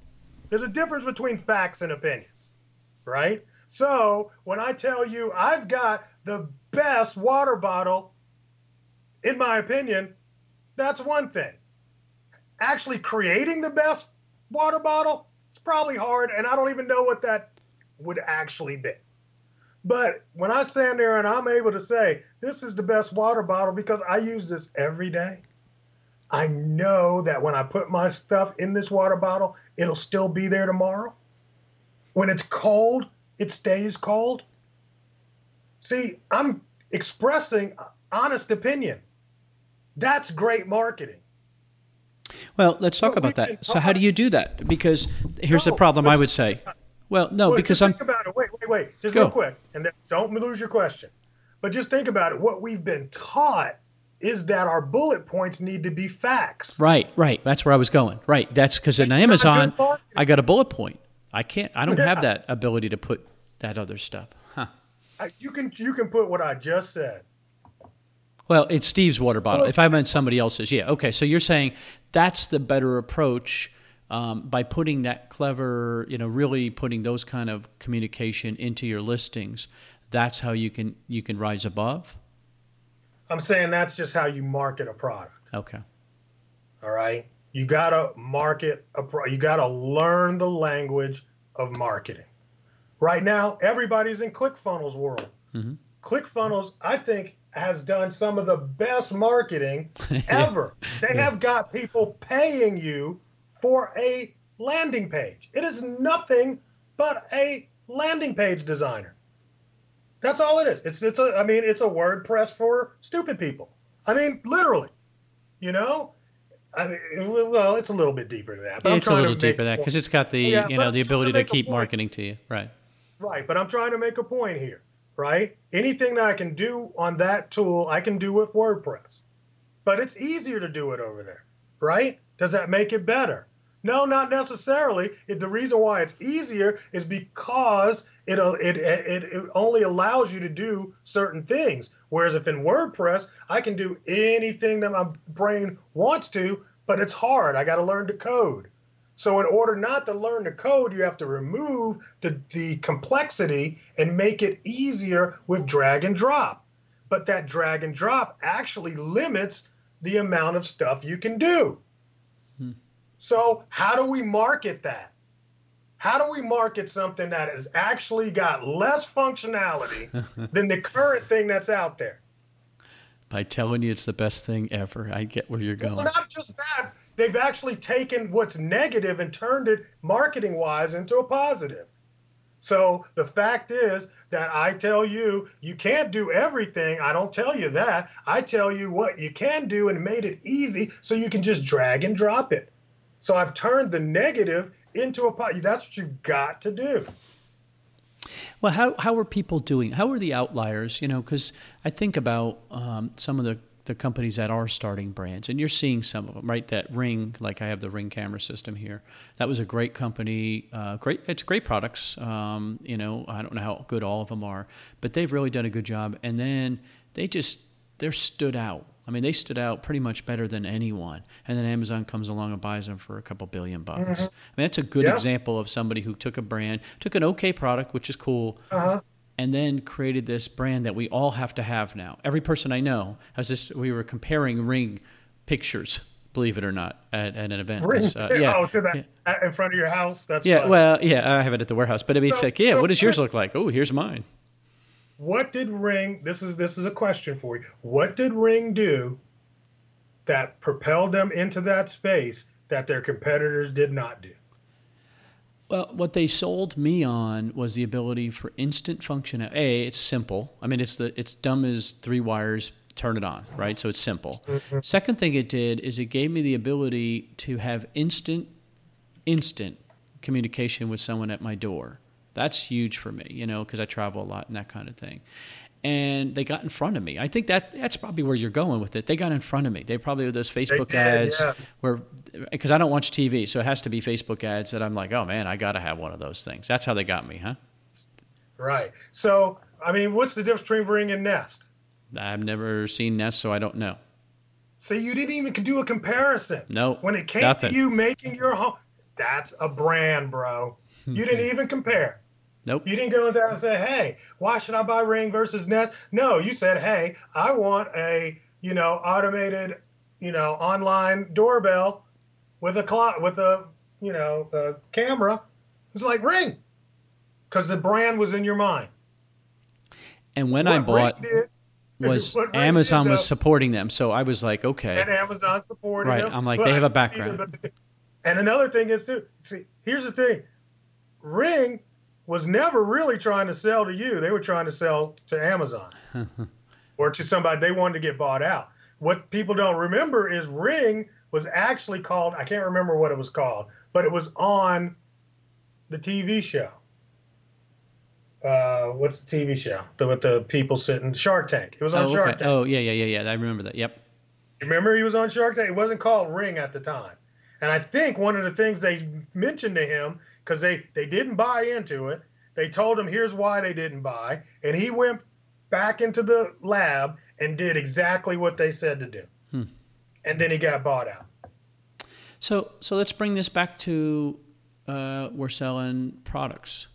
There's a difference between facts and opinions, right? So when I tell you I've got the best water bottle, in my opinion, that's one thing. Actually creating the best water bottle it's probably hard and i don't even know what that would actually be. But when i stand there and i'm able to say this is the best water bottle because i use this every day i know that when i put my stuff in this water bottle it'll still be there tomorrow. When it's cold it stays cold see i'm expressing honest opinion that's great marketing Well, let's talk about that. So how do you do that? Because here's the problem I would say. Well, no, Well, because just I'm think about it. Wait, wait, wait. Just Go. real quick, and then don't lose your question. But just think about it. What we've been taught is that our bullet points need to be facts. right, right. That's where I was going. Right. That's because in Amazon. I got a bullet point. I can't. I don't Yeah. have that ability to put that other stuff. Huh. You can you can put what I just said. Well, it's Steve's water bottle. If I meant somebody else's, yeah. Okay, so you're saying that's the better approach um, by putting that clever, you know, really putting those kind of communication into your listings. That's how you can you can rise above. I'm saying that's just how you market a product. Okay. All right. You gotta market a pro. You gotta learn the language of marketing. Right now, everybody's in ClickFunnels world. Mhm. ClickFunnels, I think, has done some of the best marketing ever. They have got people paying you for a landing page. It is nothing but a landing page designer. That's all it is. It's it's a I mean it's a WordPress for stupid people. I mean literally. You know? I mean well, it's a little bit deeper than that. But Yeah, it's a little deeper than that because it's got the Yeah, you know the trying to ability to keep marketing to you. Right. Right, but I'm trying to make a point here, right? Anything that I can do on that tool, I can do with WordPress. But it's easier to do it over there, right? Does that make it better? No, not necessarily. It, the reason why it's easier is because it, uh, it, it, it only allows you to do certain things. Whereas if in WordPress, I can do anything that my brain wants to, but it's hard. I got to learn to code. So in order not to learn the code, you have to remove the, the complexity and make it easier with drag and drop. But that drag and drop actually limits the amount of stuff you can do. Hmm. So how do we market that? How do we market something that has actually got less functionality than the current thing that's out there? By telling you it's the best thing ever. I get where you're Well, going. not just that, they've actually taken what's negative and turned it marketing wise into a positive. So the fact is that I tell you, you can't do everything. I don't tell you that. I tell you what you can do and made it easy so you can just drag and drop it. So I've turned the negative into a positive. That's what you've got to do. Well, how how are people doing? How are the outliers? You know, because I think about um, some of the the companies that are starting brands, and you're seeing some of them, right? That Ring, like I have the Ring camera system here. That was a great company. Uh, great, it's great products. Um, you know, I don't know how good all of them are, but they've really done a good job. And then they just they're stood out. I mean, they stood out pretty much better than anyone. And then Amazon comes along and buys them for a couple billion bucks. I mean, that's a good Yeah. example of somebody who took a brand, took an okay product, which is cool, Uh-huh. And then created this brand that we all have to have now. Every person I know has this. We were comparing Ring pictures, believe it or not, at, at an event. Ring, uh, yeah, oh, to that yeah. in front of your house. That's Yeah, fine. well, yeah, I have it at the warehouse, but I mean, it's like, yeah, so- what does yours look like? Oh, here's mine. what did Ring? This is this is a question for you. What did Ring do that propelled them into that space that their competitors did not do? Well, what they sold me on was the ability for instant function. A, it's simple. I mean, it's the it's dumb as three wires. Turn it on, right? So it's simple. Mm-hmm. Second thing it did is it gave me the ability to have instant, instant communication with someone at my door. That's huge for me, you know, because I travel a lot and that kind of thing and they got in front of me. I think that that's probably where you're going with it. They got in front of me. They probably were those Facebook did, ads yes. where because I don't watch TV, so it has to be Facebook ads that I'm like, oh man, I got to have one of those things. That's how they got me, huh? Right. So I mean, what's the difference between Ring and Nest? I've never seen Nest, so I don't know. So you didn't even do a comparison. No. When it came nothing. to you making your home, that's a brand, bro. Hmm. You didn't even compare. Nope. You didn't go into that and say, "Hey, why should I buy Ring versus Nest?" No, you said, "Hey, I want a you know automated you know online doorbell with a clock with a you know a camera." It's like Ring, because the brand was in your mind. And when what I bought. Did, was Amazon was uh, supporting them, so I was like, okay. And Amazon supported right. them. I'm like, they have a background. and another thing is too. See, here's the thing: Ring was never really trying to sell to you. They were trying to sell to Amazon or to somebody they wanted to get bought out. What people don't remember is Ring was actually called, I can't remember what it was called, but it was on the TV show. Uh, what's the TV show? The, with the people sitting, Shark Tank. It was on oh, Shark okay. Tank. Oh, yeah, yeah, yeah, yeah. I remember that. Yep. Remember he was on Shark Tank? It wasn't called Ring at the time. And I think one of the things they mentioned to him because they they didn't buy into it. They told him here's why they didn't buy, and he went back into the lab and did exactly what they said to do. Hmm. And then he got bought out. So so let's bring this back to uh, we're selling products.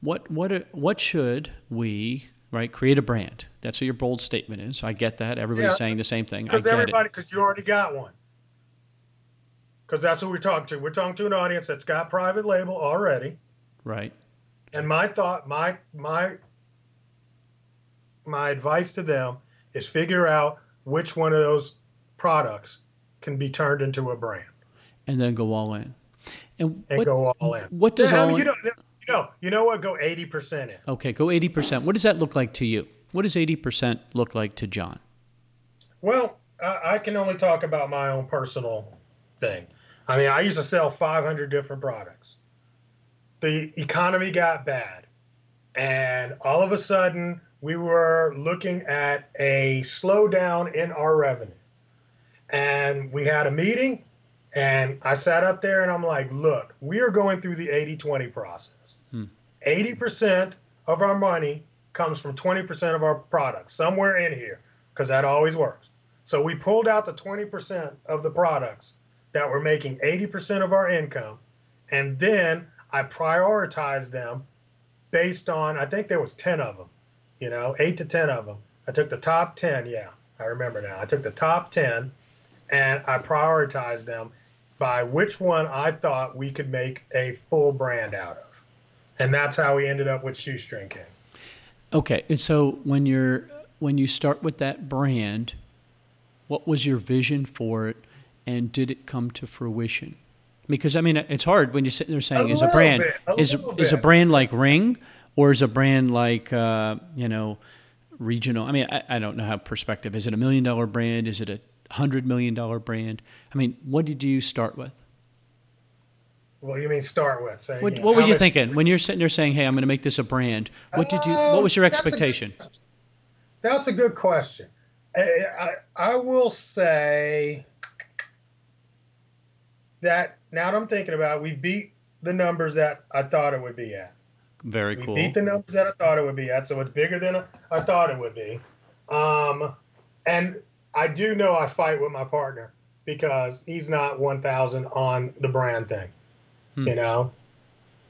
What what what should we right create a brand? That's what your bold statement is. I get that. Everybody's yeah, saying the same thing. Because everybody, because you already got one because that's who we're talking to. We're talking to an audience that's got private label already. Right. And my thought, my my my advice to them is figure out which one of those products can be turned into a brand. And then go all in. And, and what, go all in. What does yeah, all you, know, you know, you know what? Go eighty percent in. Okay, go eighty percent. What does that look like to you? What does eighty percent look like to John? Well, I, I can only talk about my own personal thing. I mean, I used to sell 500 different products. The economy got bad. And all of a sudden, we were looking at a slowdown in our revenue. And we had a meeting, and I sat up there and I'm like, look, we are going through the 80 20 process. Hmm. 80% of our money comes from 20% of our products, somewhere in here, because that always works. So we pulled out the 20% of the products that were making 80% of our income. And then I prioritized them based on, I think there was 10 of them, you know, eight to 10 of them. I took the top 10. Yeah, I remember now. I took the top 10 and I prioritized them by which one I thought we could make a full brand out of. And that's how we ended up with Shoestring King. Okay. And so when you're, when you start with that brand, what was your vision for it? And did it come to fruition? Because I mean, it's hard when you're sitting there saying, a "Is a brand bit, a is is a brand like Ring, or is a brand like uh, you know regional?" I mean, I, I don't know how perspective. Is it a million dollar brand? Is it a hundred million dollar brand? I mean, what did you start with? Well, you mean start with? Saying, what, what were you thinking when you're sitting there saying, "Hey, I'm going to make this a brand"? What did you? What was your expectation? That's a good, that's a good question. I, I, I will say that now that I'm thinking about it, we beat the numbers that I thought it would be at. Very we cool. beat the numbers that I thought it would be at, so it's bigger than I thought it would be. Um, and I do know I fight with my partner because he's not 1,000 on the brand thing. Hmm. You know,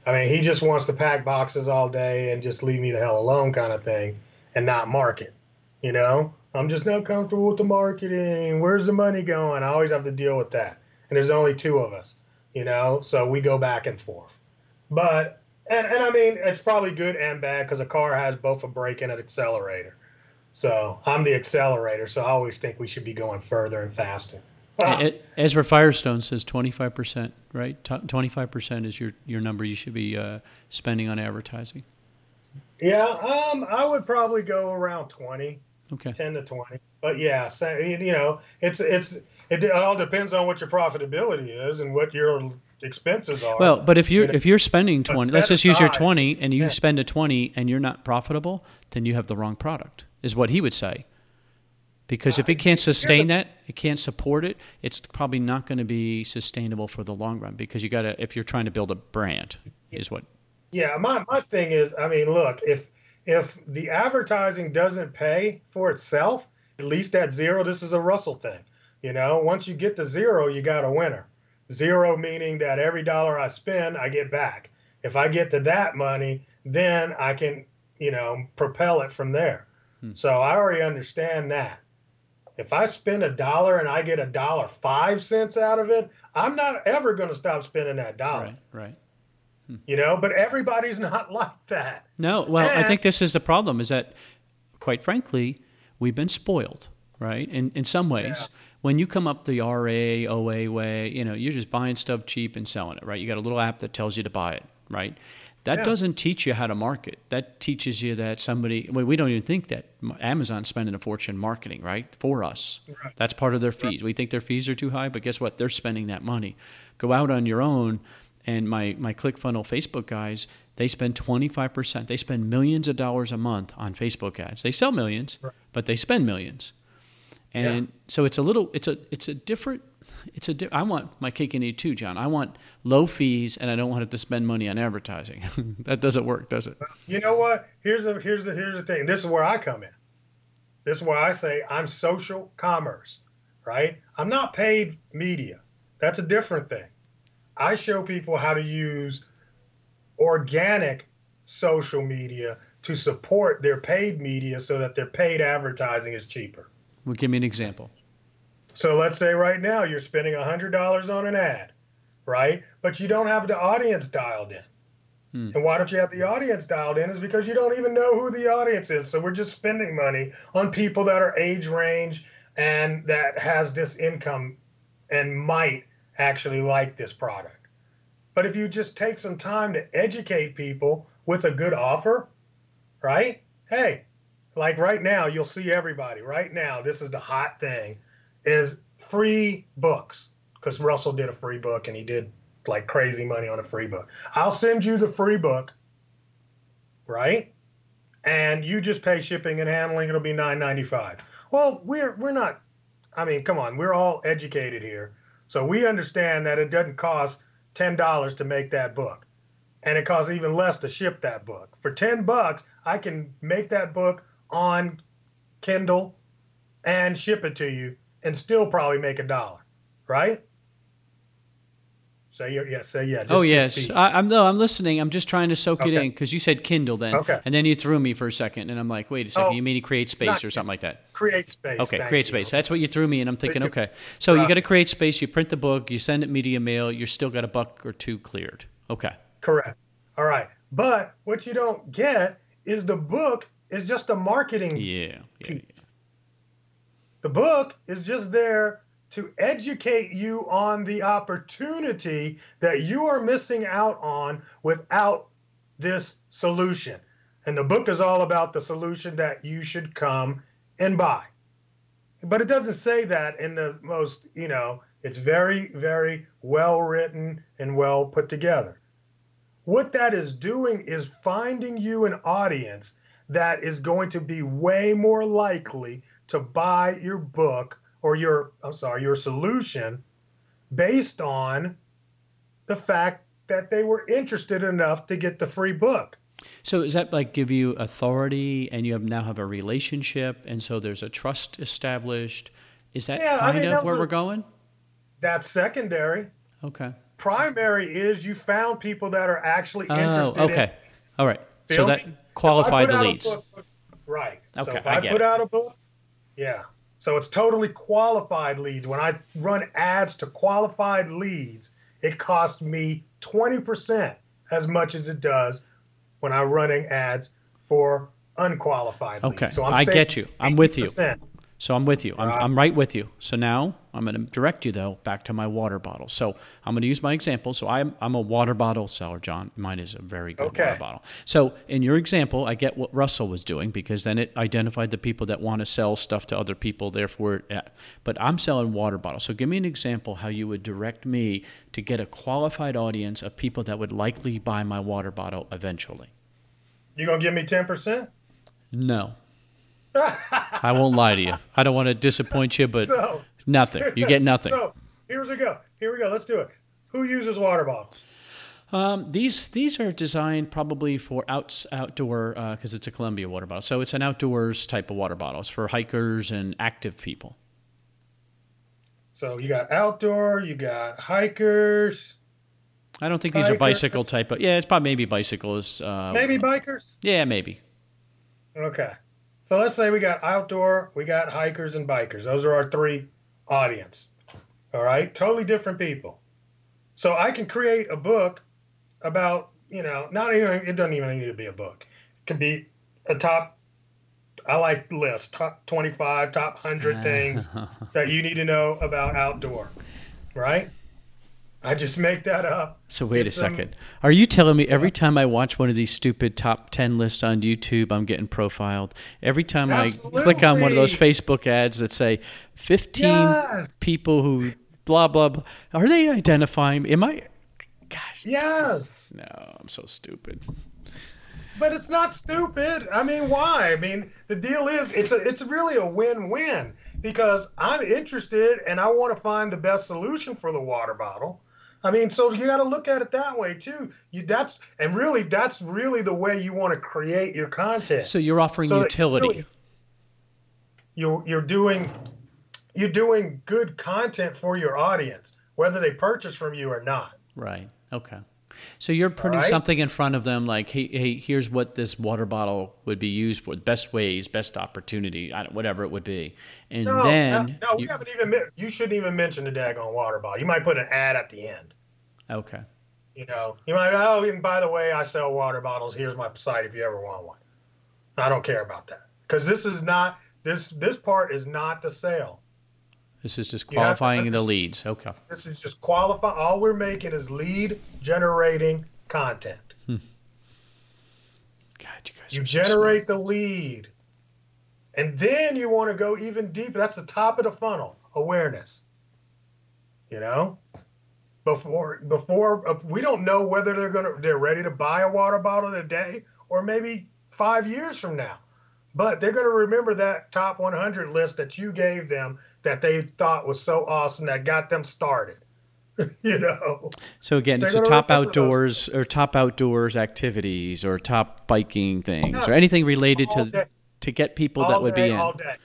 I mean, he just wants to pack boxes all day and just leave me the hell alone, kind of thing, and not market. You know, I'm just not comfortable with the marketing. Where's the money going? I always have to deal with that and there's only two of us, you know, so we go back and forth. But And and I mean it's probably good and bad because a car has both a brake and an accelerator. So I'm the accelerator, so I always think we should be going further and faster. Ezra Firestone says 25%, right? 25% is your, your number you should be uh, spending on advertising. Yeah, um, I would probably go around 20. Okay. 10 to 20. But yeah, so, you know, it's it's it all depends on what your profitability is and what your expenses are. Well, but if you're you know, if you're spending 20, let's just aside, use your 20 and you yeah. spend a 20 and you're not profitable, then you have the wrong product. Is what he would say. Because if it uh, can't sustain that, it can't support it, it's probably not going to be sustainable for the long run because you got to if you're trying to build a brand is what Yeah, my my thing is, I mean, look, if if the advertising doesn't pay for itself, at least at zero, this is a Russell thing. You know, once you get to zero, you got a winner. Zero meaning that every dollar I spend, I get back. If I get to that money, then I can, you know, propel it from there. Hmm. So I already understand that. If I spend a dollar and I get a dollar five cents out of it, I'm not ever going to stop spending that dollar. Right, right. Hmm. You know, but everybody's not like that. No, well, and, I think this is the problem is that, quite frankly, we've been spoiled, right? In, in some ways. Yeah. When you come up the RA, OA way, you know, you're just buying stuff cheap and selling it, right? You got a little app that tells you to buy it, right? That yeah. doesn't teach you how to market. That teaches you that somebody, well, we don't even think that Amazon's spending a fortune marketing, right? For us. Right. That's part of their fees. Right. We think their fees are too high, but guess what? They're spending that money. Go out on your own. And my, my ClickFunnels Facebook guys, they spend 25%. They spend millions of dollars a month on Facebook ads. They sell millions, right. but they spend millions. And yeah. so it's a little, it's a, it's a different it's a. I want my cake and eat too, John. I want low fees, and I don't want it to spend money on advertising. that doesn't work, does it? You know what? Here's the here's the here's the thing. This is where I come in. This is where I say I'm social commerce, right? I'm not paid media. That's a different thing. I show people how to use organic social media to support their paid media so that their paid advertising is cheaper. Well, give me an example. So let's say right now you're spending $100 on an ad, right? But you don't have the audience dialed in. Hmm. And why don't you have the audience dialed in? Is because you don't even know who the audience is. So we're just spending money on people that are age range and that has this income and might actually like this product. But if you just take some time to educate people with a good offer, right? Hey, like right now, you'll see everybody. Right now, this is the hot thing is free books because Russell did a free book and he did like crazy money on a free book. I'll send you the free book, right? And you just pay shipping and handling. It'll be nine ninety five. Well, we're we're not. I mean, come on, we're all educated here, so we understand that it doesn't cost ten dollars to make that book, and it costs even less to ship that book. For ten bucks, I can make that book on Kindle and ship it to you and still probably make a dollar, right? Say yeah, say yeah. Just, oh yes, I, am no, I'm listening. I'm just trying to soak okay. it in because you said Kindle then, okay. and then you threw me for a second, and I'm like, wait a second, oh, you mean he CreateSpace or something like that? CreateSpace. Okay, create space. That's what you threw me, and I'm thinking, okay, so you got to CreateSpace. You print the book, you send it media mail, you're still got a buck or two cleared. Okay. Correct. All right, but what you don't get is the book is just a marketing yeah, yeah piece. The book is just there to educate you on the opportunity that you are missing out on without this solution. And the book is all about the solution that you should come and buy. But it doesn't say that in the most, you know, it's very, very well written and well put together. What that is doing is finding you an audience that is going to be way more likely to buy your book or your I'm sorry, your solution based on the fact that they were interested enough to get the free book. So is that like give you authority and you have now have a relationship and so there's a trust established? Is that yeah, kind I mean, of where a, we're going? That's secondary. Okay. Primary is you found people that are actually oh, interested. Oh, okay. In All right. So that qualified the leads. Book, right. Okay. So if I, I put it. out a book, yeah. So it's totally qualified leads. When I run ads to qualified leads, it costs me 20%. as much as it does when I'm running ads for unqualified Okay, leads. So I'm I get you. I'm with you. 80%. So I'm with you. I'm, Right. I'm right with you. So now I'm going to direct you though back to my water bottle. So I'm going to use my example. So I'm I'm a water bottle seller, John. Mine is a very good Okay. water bottle. So in your example, I get what Russell was doing because then it identified the people that want to sell stuff to other people. Therefore, but I'm selling water bottles. So give me an example how you would direct me to get a qualified audience of people that would likely buy my water bottle eventually. You gonna give me ten percent? No. I won't lie to you. I don't want to disappoint you, but So nothing. You get nothing. So here we go. Here we go. Let's do it. Who uses water bottles? Um, these these are designed probably for outs outdoor because it's a Columbia water bottle, so it's an outdoors type of water bottle. It's for hikers and active people. So you got outdoor, you got hikers, I don't think these are bicycle type, but yeah, it's probably maybe bicycles. Uh, maybe bikers. Yeah, maybe. Okay. So let's say we got outdoor, we got hikers and bikers. Those are our three audience. All right? Totally different people. So I can create a book about, you know, not even it doesn't even need to be a book. It can be a top I like list, top 25, top 100 things that you need to know about outdoor. Right? I just make that up. So wait a some- second. Are you telling me every time I watch one of these stupid top 10 lists on YouTube, I'm getting profiled? Every time I click on one of those Facebook ads that say 15 Yes. people who blah blah blah, are they identifying am I Gosh, Yes. no, I'm so stupid. But it's not stupid. I mean, why? I mean, the deal is it's a it's really a win-win because I'm interested and I want to find the best solution for the water bottle. I mean, so you got to look at it that way too. You that's and really that's really the way you want to create your content. So you're offering So utility. really- you're you're doing you're doing good content for your audience, whether they purchase from you or not. Right. Okay. So you're putting right. something in front of them like, hey, hey, here's what this water bottle would be used for, best ways, best opportunity, whatever it would be. And No, then, no, no, we you- haven't even. You shouldn't even mention the daggone water bottle. You might put an ad at the end. okay. You know, you might. Oh, and by the way, I sell water bottles. Here's my site if you ever want one. I don't care about that because this is not this. This part is not the sale. This is just You have to qualifying the leads. Okay. This is just qualify. All we're making is lead generating content. God, you guys You are so generate the lead, and then you want to go even deeper. That's the top of the funnel. Awareness. You know, before before uh, we don't know whether they're gonna they're ready to buy a water bottle today or maybe five years from now. But they're going to remember that top 100 list that you gave them that they thought was so awesome that got them started. you know, So again, it's gonna top remember those. outdoors or top outdoors activities or top biking things Yes. or anything related All to day. to get people all that would day, be in. all day.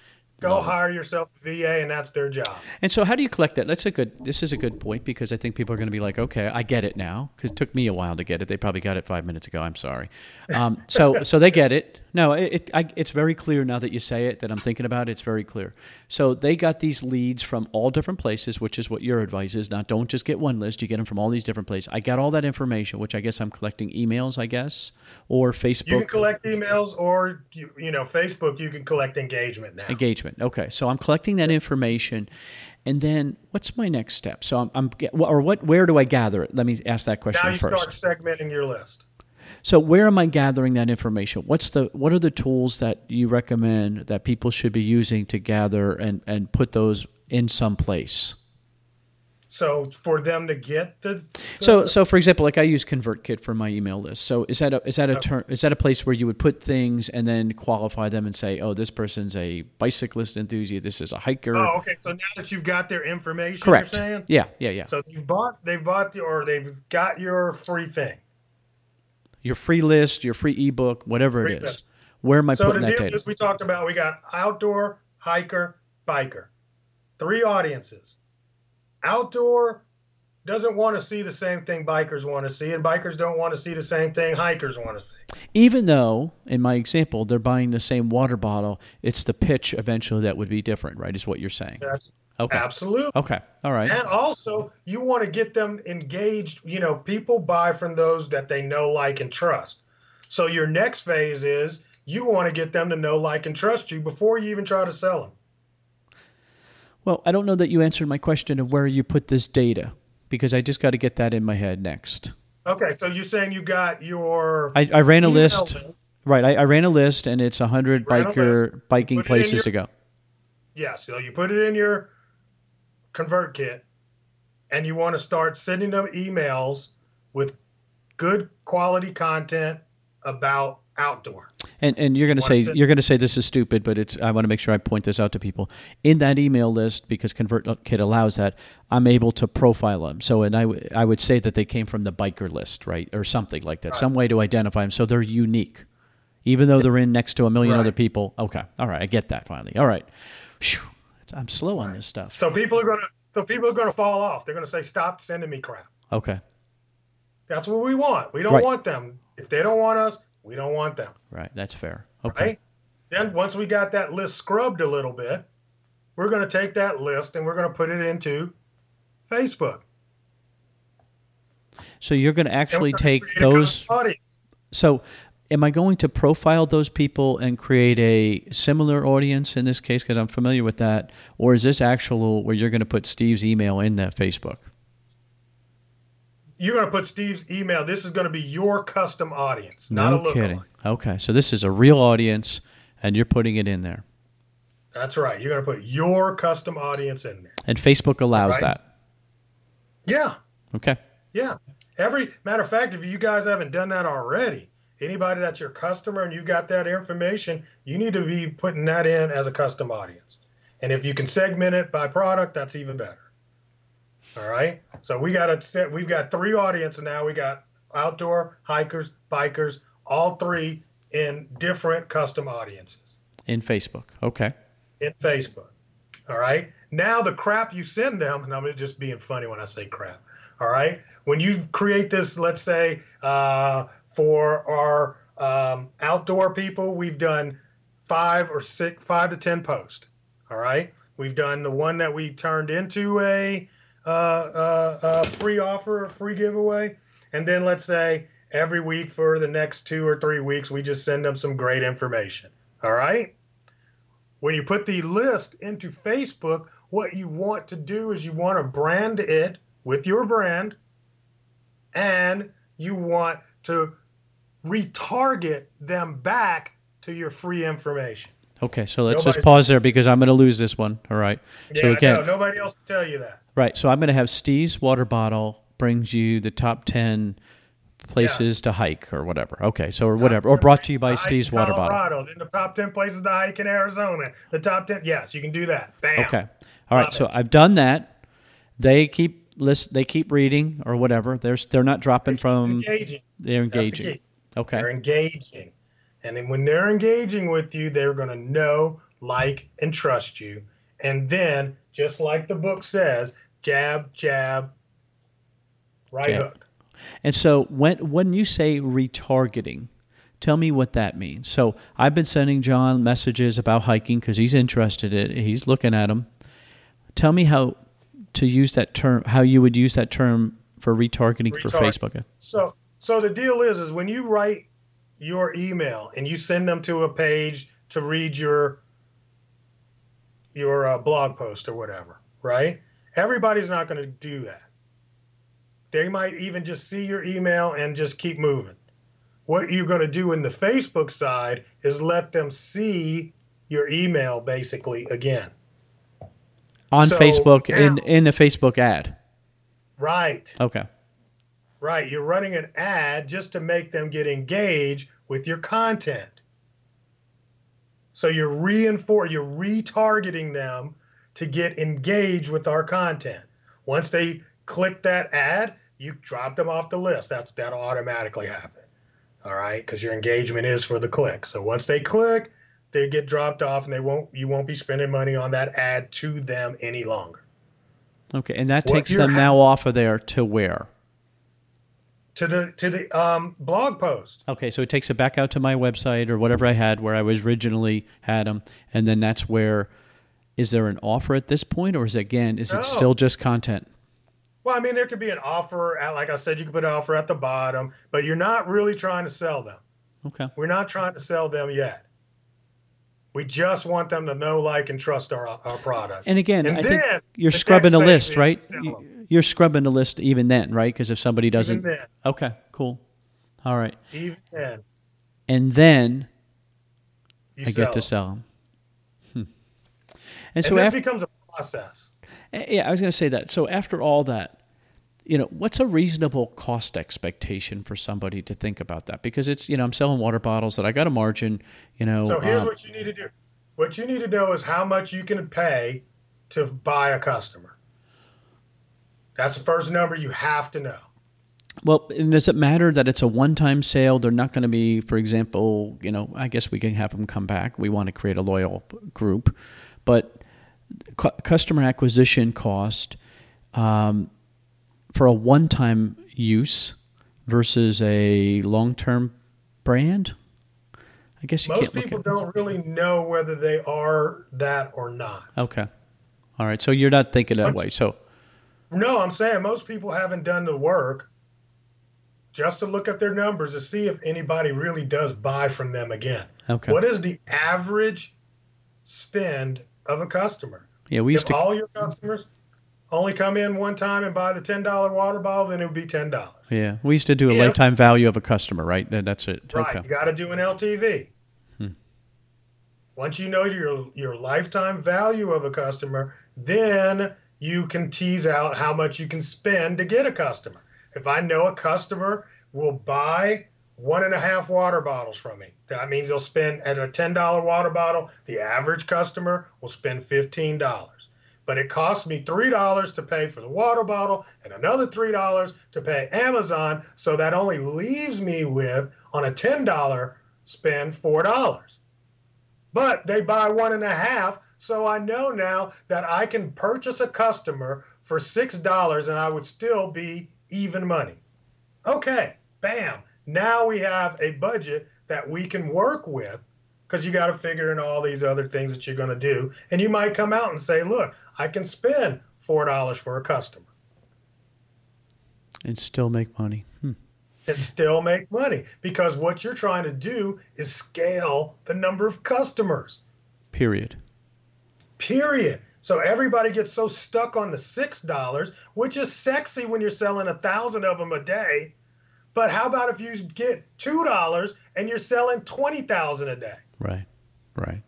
Go Love it. hire yourself a VA, and that's their job. And so, how do you collect that? That's a good. This is a good point because I think people are going to be like, "Okay, I get it now." Because it took me a while to get it. They probably got it five minutes ago. I'm sorry. Um, so, so they get it. No, it, it I, it's very clear now that you say it. That I'm thinking about it. It's very clear. So they got these leads from all different places, which is what your advice is. Now, don't just get one list. You get them from all these different places. I got all that information, which I guess I'm collecting emails, I guess, or Facebook You can collect emails, or you, you know, Facebook. You can collect engagement now. engagement. Okay, so I'm collecting that information, and then what's my next step? So I'm, I'm or what? Where do I gather it? Let me ask that question Now you first. start segmenting your list. So where am I gathering that information? What's the what are the tools that you recommend that people should be using to gather and and put those in some place? So for them to get the, the So, so for example, like I use ConvertKit for my email list. So is that a, is that a term, is that a place where you would put things and then qualify them and say, oh, this person's a bicyclist enthusiast, this is a hiker. oh, okay. So now that you've got their information, Correct. You're saying? Yeah, yeah, yeah. So you bought, they bought the, or they've got your free thing. Your free list, your free ebook, whatever Free it is. list. Where am I So putting the that deal data? is, we talked about, we got outdoor, hiker, biker, three audiences. Outdoor doesn't want to see the same thing bikers want to see, and bikers don't want to see the same thing hikers want to see. Even though, in my example, they're buying the same water bottle, it's the pitch eventually that would be different, right? Is what you're saying. That's Okay. Absolutely. Okay. All right. And also, you want to get them engaged. You know, people buy from those that they know, like, and trust. So your next phase is you want to get them to know, like, and trust you before you even try to sell them. Well, I don't know that you answered my question of where you put this data because I just got to get that in my head next. Okay, so you're saying you got your I, I ran a list. list. Right. I, I ran a list and it's 100 Ran a biker biking Put it in places your- to go. Yeah, so you put it in your ConvertKit and you want to start sending them emails with good quality content about outdoor. And and you're going to say to- you're going to say this is stupid, but it's I want to make sure I point this out to people. In that email list because ConvertKit allows that, I'm able to profile them. So and I w- I would say that they came from the biker list, right? Or something like that. Some way to identify them so they're unique. Even though they're in next to a million Right. other people. Okay. All right, I get that finally. All right. Phew. I'm slow on this stuff. So people are going to so people are going to fall off. They're going to say stop sending me crap. Okay. That's what we want. We don't Right. want them. If they don't want us, we don't want them. Right. That's fair. Okay. Right? Then once we got that list scrubbed a little bit, we're going to take that list and we're going to put it into Facebook. So you're going to actually gonna take those audience. So, am I going to profile those people and create a similar audience in this case because I'm familiar with that, or is this actual where you're going to put Steve's email in that Facebook? You're going to put Steve's email. This is going to be your custom audience, not a No lookalike. kidding. Okay, so this is a real audience, and you're putting it in there, That's right. You're going to put your custom audience in there. and Facebook allows Right. that. Yeah. Okay. Yeah. Every matter of fact, if you guys haven't done that already, anybody that's your customer and you got that information, you need to be putting that in as a custom audience. And if you can segment it by product, that's even better. All right. So we got a set. We've got three audiences now. We got outdoor hikers, bikers, all three in different custom audiences In Facebook. Okay. in Facebook. All right. Now the crap you send them, and I'm just being funny when I say crap. All right. When you create this, let's say uh, for our um, outdoor people, we've done five or six, five to ten posts. All right. We've done the one that we turned into a, uh, uh, free offer, a free giveaway, and then let's say every week for the next two or three weeks, we just send them some great information. All right when you put the list into Facebook, what you want to do is you want to brand it with your brand and you want to retarget them back to your free information. Okay. So let's Nobody's- just pause there because I'm going to lose this one. All right. so Yeah, again, no, nobody else will tell you that. Right. So I'm going to have Steve's water bottle brings you the top 10 places to hike or whatever. Okay. So, or whatever. Or brought to you by in Steve's water bottle. Colorado, Then the top 10 places to hike in Arizona. The top 10, yes, you can do that. Bam. Okay. All right. Love So it. I've done that. They keep list. They keep reading or whatever. They're they're not dropping from. Engaging. They're the engaging. key. Okay. They're engaging. And then when they're engaging with you, they're going to know, like, and trust you. And then, just like the book says, jab, jab, right Jab. hook. And so when when you say retargeting, tell me what that means. So I've been sending John messages about hiking because he's interested in it. He's looking at them. Tell me how to use that term. How you would use that term for retargeting for Facebook. So, so the deal is, is when you write your email and you send them to a page to read your your uh, blog post or whatever, right? Everybody's not going to do that. They might even just see your email and just keep moving. What you're going to do in the Facebook side is let them see your email basically again. On So Facebook in in a Facebook ad. Right. Okay. Right. You're running an ad just to make them get engaged with your content. So you're reinfor you're retargeting them to get engaged with our content. Once they click that ad, you drop them off the list. That's that'll automatically happen. All right, because your engagement is for the click. So once they click, they get dropped off, and they won't you won't be spending money on that ad to them any longer. Okay. And that What takes them ha- now off of there to where? To the to the um, blog post. Okay, so it takes it back out to my website or whatever I had where I was originally had them, and then that's where is there an offer at this point, or is it, again is No. it still just content? Well, I mean, there could be an offer. At, like I said, you could put an offer at the bottom, but you're not really trying to sell them. Okay. We're not trying to sell them yet. We just want them to know, like, and trust our our product. And again, And I think then you're the scrubbing a list, right? You're scrubbing the list even then, right? Because if somebody doesn't, Even then, okay, cool, all right, even then, and then you I get to sell them. Hmm. And so this after, becomes a process. yeah, I was going to say that. So after all that, you know, what's a reasonable cost expectation for somebody to think about that? Because it's, you know, I'm selling water bottles that I got a margin, you know. So here's um, what you need to do. What you need to know is how much you can pay to buy a customer. That's the first number you have to know. Well, and does it matter that it's a one-time sale? They're not going to be, for example, you know, I guess we can have them come back. We want to create a loyal group, but cu- customer acquisition cost um, for a one-time use versus a long-term brand. I guess you Most can't look people at. don't really know whether they are that or not. Okay, all right. So you're not thinking that Once- way. So No, I'm saying most people haven't done the work just to look at their numbers to see if anybody really does buy from them again. okay, What is the average spend of a customer? yeah, we used if to. all your customers only come in one time and buy the ten dollar water bottle, then it would be ten dollars. Yeah, we used to do a If- lifetime value of a customer, right? That's it. Right. Okay. You got to do an LTV. Hmm. Once you know your your lifetime value of a customer, then you can tease out how much you can spend to get a customer. If I know a customer will buy one and a half water bottles from me, that means they'll spend at a ten dollar water bottle. The average customer will spend fifteen dollars. But it costs me three dollars to pay for the water bottle and another three dollars to pay Amazon. So that only leaves me with on a ten dollar spend four dollars. But they buy one and a half, so I know now that I can purchase a customer for six dollars and I would still be even money. Okay, bam. Now we have a budget that we can work with because you got to figure in all these other things that you're going to do. And you might come out and say, look, I can spend $4 for a customer And still make money. Hmm. and still make money because what you're trying to do is scale the number of customers, Period. period. So everybody gets so stuck on the $6, which is sexy when you're selling a thousand of them a day. But how about if you get $2 and you're selling 20,000 a day? Right. Right.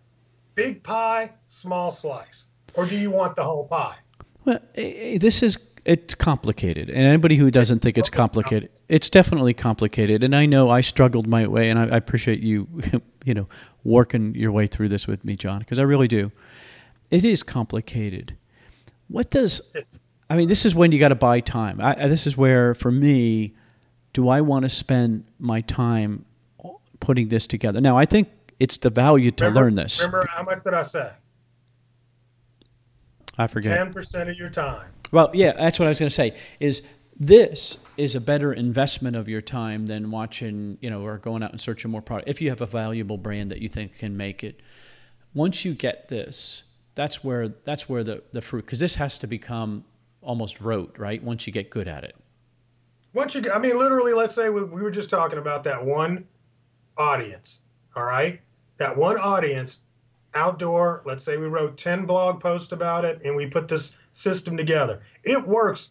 Big pie, small slice. Or do you want the whole pie? Well, this is it's complicated, and anybody who doesn't It's think it's complicated, it's definitely complicated. And I know I struggled my way, and I, I appreciate you, you know, working your way through this with me, John, because I really do. It is complicated. What does I mean? This is when you got to buy time. I- this is where, for me, do I want to spend my time putting this together? Now, I think it's the value to Remember- learn this. Remember how much did I say? I forget. 10% of your time. Well, yeah, that's what I was going to say. Is this is a better investment of your time than watching, you know, or going out and searching more product. If you have a valuable brand that you think can make it, once you get this, that's where that's where the the fruit because this has to become almost rote, right? Once you get good at it. Once you, get- I mean, literally, let's say we, we were just talking about that one audience, all right? That one audience, outdoor, let's say we wrote 10 blog posts about it and we put this system together. It works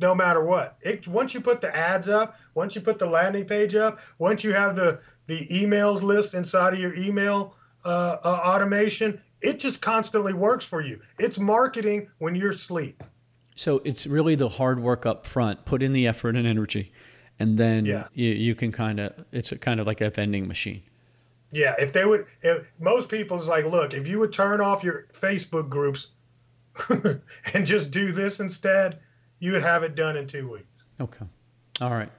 no matter what. It Once you put the ads up, once you put the landing page up, once you have the, the emails list inside of your email uh, uh, automation, it just constantly works for you. It's marketing when you're asleep. So it's really the hard work up front, put in the effort and energy, and then Yes. you, you can kind of it's a kind of like a vending machine. Yeah, if they would, if most people is like, look, if you would turn off your Facebook groups and just do this instead, you would have it done in two weeks. Okay. All right.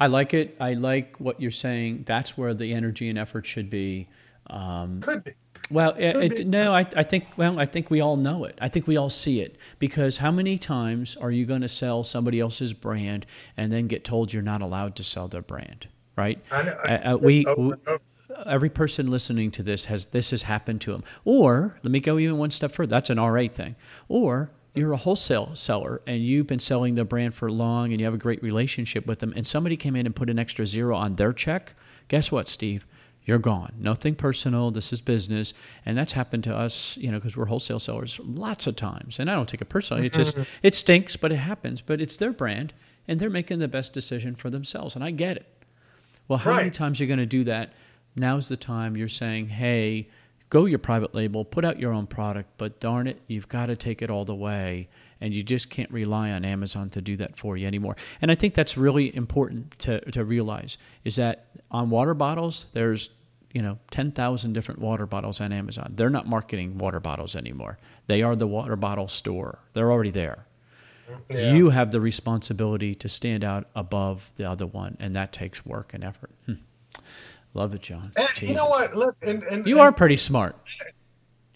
I like it. I like what you're saying. That's where the energy and effort should be. Um, Could be. well, it, it, no, I, I think. Well, I think we all know it. I think we all see it because how many times are you going to sell somebody else's brand and then get told you're not allowed to sell their brand, right? I know. Uh, uh, we, over. Every person listening to this has this has happened to them. Or let me go even one step further. That's an RA thing. Or you're a wholesale seller and you've been selling the brand for long and you have a great relationship with them and somebody came in and put an extra zero on their check guess what steve you're gone nothing personal this is business and that's happened to us you know because we're wholesale sellers lots of times and i don't take it personally it just mm-hmm. it stinks but it happens but it's their brand and they're making the best decision for themselves and i get it well how many Right. times you're going to do that now's the time you're saying hey go your private label, put out your own product, but darn it, you've got to take it all the way. And you just can't rely on Amazon to do that for you anymore. And I think that's really important to, to realize is that on water bottles, there's you know 10,000 different water bottles on Amazon. They're not marketing water bottles anymore. They are the water bottle store. They're already there. Yeah. You have the responsibility to stand out above the other one, and that takes work and effort. Hmm. Love it, John. And you know what? Look, and, and You and are pretty smart.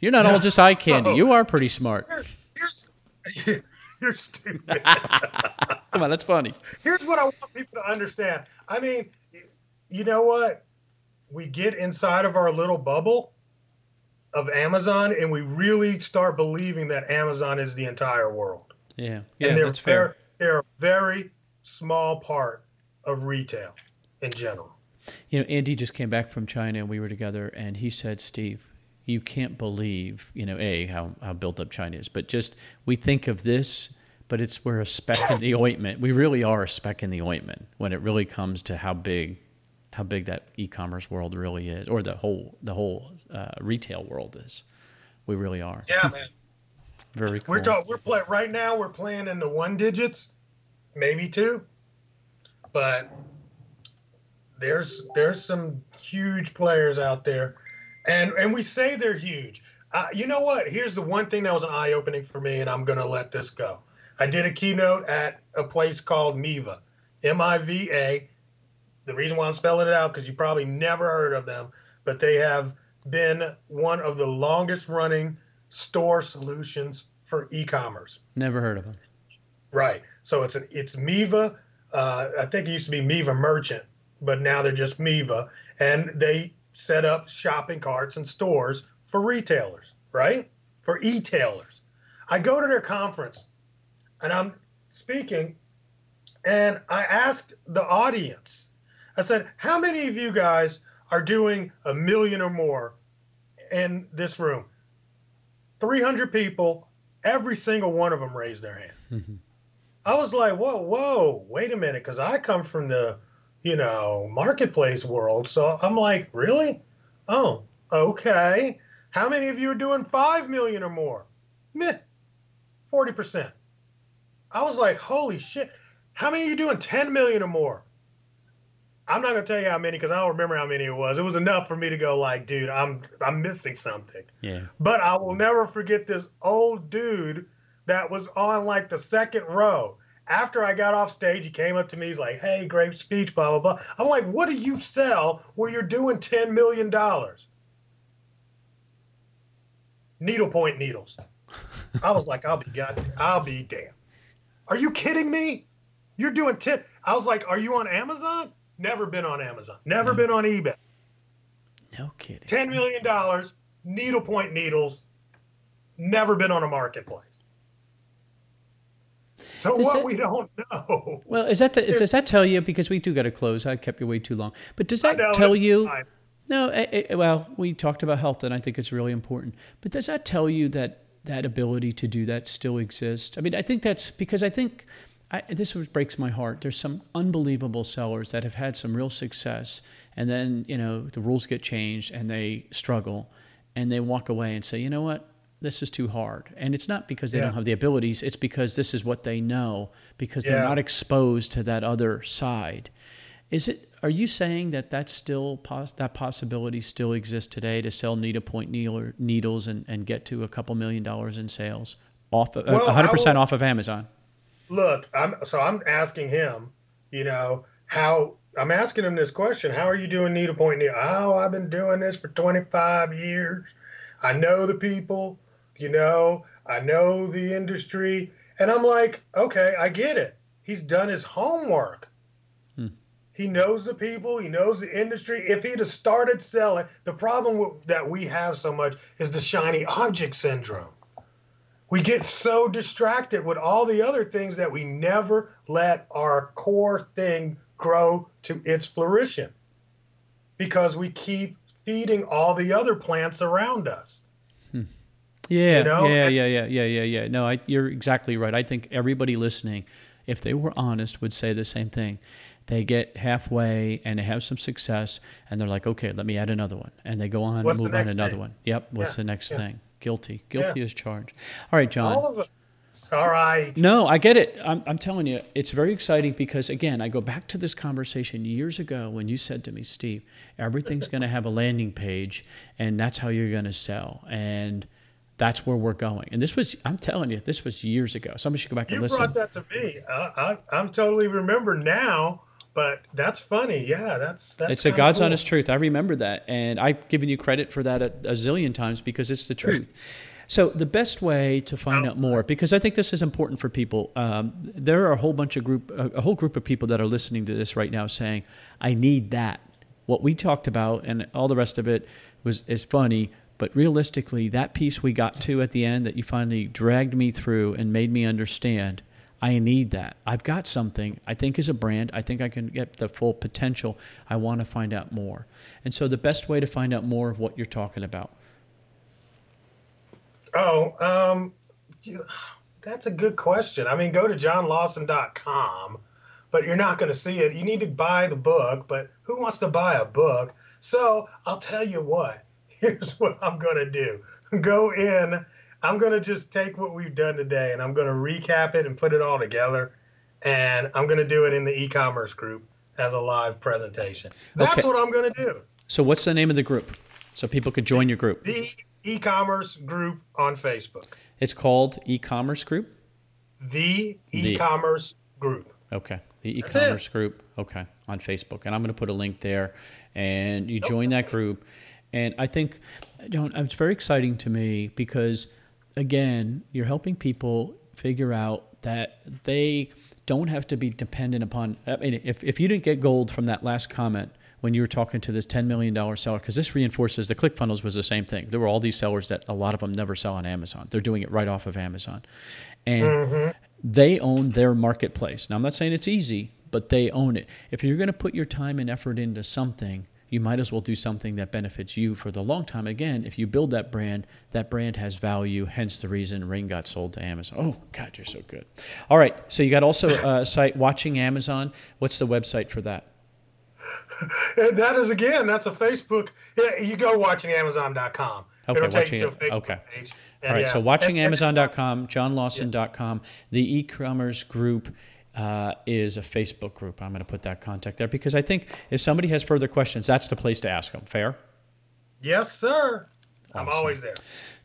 You're not all just eye candy. Oh. You are pretty smart. here- Here's, you're stupid. Come on, that's funny. Here's what I want people to understand. I mean, you know what? We get inside of our little bubble of Amazon, and we really start believing that Amazon is the entire world. Yeah, yeah, and they're that's fair. They're, they're a very small part of retail in general. You know, Andy just came back from China and we were together, and he said, Steve, you can't believe, you know, A, how, how built up China is, but just we think of this, but it's we're a speck in the ointment. We really are a speck in the ointment when it really comes to how big how big that e-commerce world really is, or the whole the whole uh, retail world is. We really are. Yeah, man. Very cool. We're talking. We're playing right now. We're playing in the one digits, maybe two, but there's there's some huge players out there, and and we say they're huge. Uh, you know what? Here's the one thing that was an eye opening for me, and I'm gonna let this go. I did a keynote at a place called Miva, M-I-V-A. The reason why I'm spelling it out because you probably never heard of them, but they have been one of the longest running store solutions for e-commerce. Never heard of them. Right. So it's an it's Miva. Uh, I think it used to be Miva Merchant, but now they're just Miva, and they set up shopping carts and stores for retailers, right? For e-tailers. I go to their conference, and I'm speaking, and I asked the audience. I said, "How many of you guys are doing a million or more in this room?" 300 people, every single one of them raised their hand. I was like, whoa, whoa, wait a minute, because I come from the, you know, marketplace world. So I'm like, really? Oh, okay. How many of you are doing 5 million or more? Meh, 40%. I was like, holy shit. How many of you doing 10 million or more? I'm not gonna tell you how many because I don't remember how many it was. It was enough for me to go like, dude, I'm I'm missing something. Yeah. But I will never forget this old dude that was on like the second row. After I got off stage, he came up to me. He's like, "Hey, great speech, blah blah blah." I'm like, "What do you sell where you're doing ten million dollars?" Needlepoint needles. I was like, "I'll be god, I'll be damned." Are you kidding me? You're doing ten. I was like, "Are you on Amazon?" Never been on Amazon. Never mm. been on eBay. No kidding. Ten million dollars, needlepoint needles. Never been on a marketplace. So Does what it- we don't know. Well, is that the, is, does that tell you because we do got to close? I kept you way too long. But does that know, tell you? fine. No. eh, eh, well, we talked about health, and I think it's really important. But does that tell you that that ability to do that still exists? I mean, I think that's because I think I, this breaks my heart. There's some unbelievable sellers that have had some real success, and then you know the rules get changed and they struggle, and they walk away and say, you know what, this is too hard. And it's not because they Yeah. don't have the abilities; it's because this is what they know because they're not exposed to that other side. Is it? Are you saying that that's still pos- that possibility still exists today to sell needlepoint needle, needles and, and get to a couple million dollars in sales off of, Well, 100% will- off of Amazon? Look, I'm so I'm asking him, you know, how I'm asking him this question. How are you doing needlepoint needle? Oh, I've been doing this for 25 years. I know the people, you know, I know the industry. And I'm like, okay, I get it. He's done his homework. Hmm. He knows the people. He knows the industry. If he'd have started selling, the problem with, that we have so much is the shiny object syndrome. We get so distracted with all the other things that we never let our core thing grow to its flourishing because we keep feeding all the other plants around us. Yeah, you know? yeah, yeah, yeah, yeah, yeah, yeah. No, I, you're exactly right. I think everybody listening, if they were honest, would say the same thing. They get halfway and they have some success, and they're like, "Okay, let me add another one," and they go on What's and move on another thing? one. Yep. What's Yeah, the next yeah. thing? Guilty. Guilty is charged. All right, John. All of us. All right. No, I get it. I'm, I'm telling you, it's very exciting because, again, I go back to this conversation years ago when you said to me, Steve, everything's going to have a landing page and that's how you're going to sell. And that's where we're going. And this was, I'm telling you, this was years ago. Somebody should go back and listen. You brought that to me. I, I, I'm totally remember now, but that's funny. Yeah, that's that's. it's a God's cool. honest truth. I remember that. And I've given you credit for that a, a zillion times because it's the truth. So, the best way to find Oh. out more, because I think this is important for people, um, there are a whole bunch of group, a, a whole group of people that are listening to this right now saying, I need that. What we talked about and all the rest of it was is funny, but realistically, that piece we got to at the end that you finally dragged me through and made me understand I need that. I've got something I think is a brand. I think I can get the full potential. I want to find out more. And so the best way to find out more of what you're talking about. Oh, um, that's a good question. I mean, go to johnlawson.com, but you're not going to see it. You need to buy the book, but who wants to buy a book? So I'll tell you what. Here's what I'm going to do. Go in. I'm going to just take what we've done today and I'm going to recap it and put it all together. And I'm going to do it in the e-commerce group as a live presentation. That's Okay. what I'm going to do. So what's the name of the group? So people could join your group. The e-commerce group on Facebook. It's called e-commerce group. The The- e-commerce group. Okay. The e-commerce group. Okay. On Facebook. And I'm going to put a link there and you join that group. And I think you know, it's very exciting to me because again, you're helping people figure out that they don't have to be dependent upon I mean if if you didn't get gold from that last comment when you were talking to this $10 million seller because this reinforces the ClickFunnels was the same thing. There were all these sellers that a lot of them never sell on Amazon. They're doing it right off of Amazon. And mm-hmm. they own their marketplace. Now, I'm not saying it's easy, but they own it. If you're going to put your time and effort into something, you might as well do something that benefits you for the long time. Again, if you build that brand, that brand has value, hence the reason Ring got sold to Amazon. Oh, God, you're so good. All right, so you got also a site, Watching Amazon. What's the website for that? And that is again, that's a Facebook. Yeah, you go watchingamazon.com. Okay, It'll take you to a Facebook okay. page. All right, And, so yeah. And- and not- watchingamazon.com, johnlawson.com. The e-commerce group uh, is a Facebook group. I'm going to put that contact there because I think if somebody has further questions, that's the place to ask them. Fair? Yes, sir. I'm always there.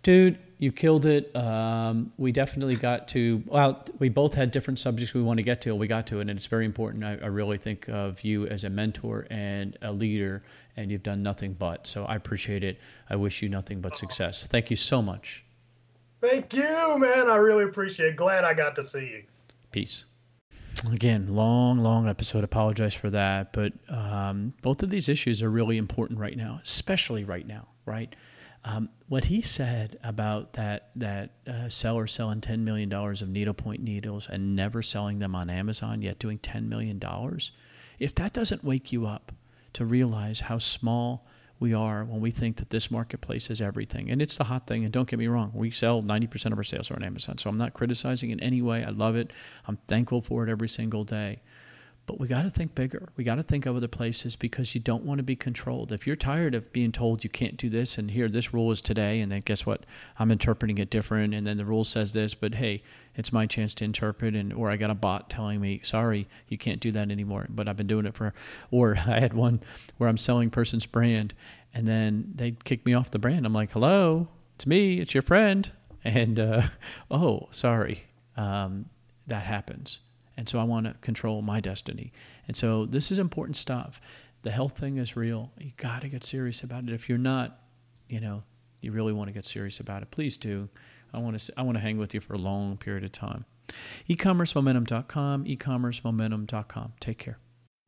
Dude, you killed it. Um, we definitely got to, well, we both had different subjects we want to get to. We got to it, and it's very important. I, I really think of you as a mentor and a leader, and you've done nothing but. So I appreciate it. I wish you nothing but success. Thank you so much. Thank you, man. I really appreciate it. Glad I got to see you. Peace. Again, long, long episode. Apologize for that. But um, both of these issues are really important right now, especially right now, right? Um, what he said about that that uh, seller selling ten million dollars of needlepoint needles and never selling them on Amazon, yet doing ten million dollars. If that doesn't wake you up to realize how small we are when we think that this marketplace is everything, and it's the hot thing. And don't get me wrong, we sell ninety percent of our sales are on Amazon, so I'm not criticizing in any way. I love it. I'm thankful for it every single day. But we got to think bigger. We got to think of other places because you don't want to be controlled. If you're tired of being told you can't do this and here this rule is today and then guess what? I'm interpreting it different and then the rule says this, but hey, it's my chance to interpret and or I got a bot telling me, "Sorry, you can't do that anymore." But I've been doing it for or I had one where I'm selling person's brand and then they kick me off the brand. I'm like, "Hello, it's me, it's your friend." And uh, oh, sorry. Um, that happens. And so I want to control my destiny. And so this is important stuff. The health thing is real. You got to get serious about it. If you're not, you know, you really want to get serious about it, please do. I want to I want to hang with you for a long period of time. ecommercemomentum.com, ecommercemomentum.com. Take care.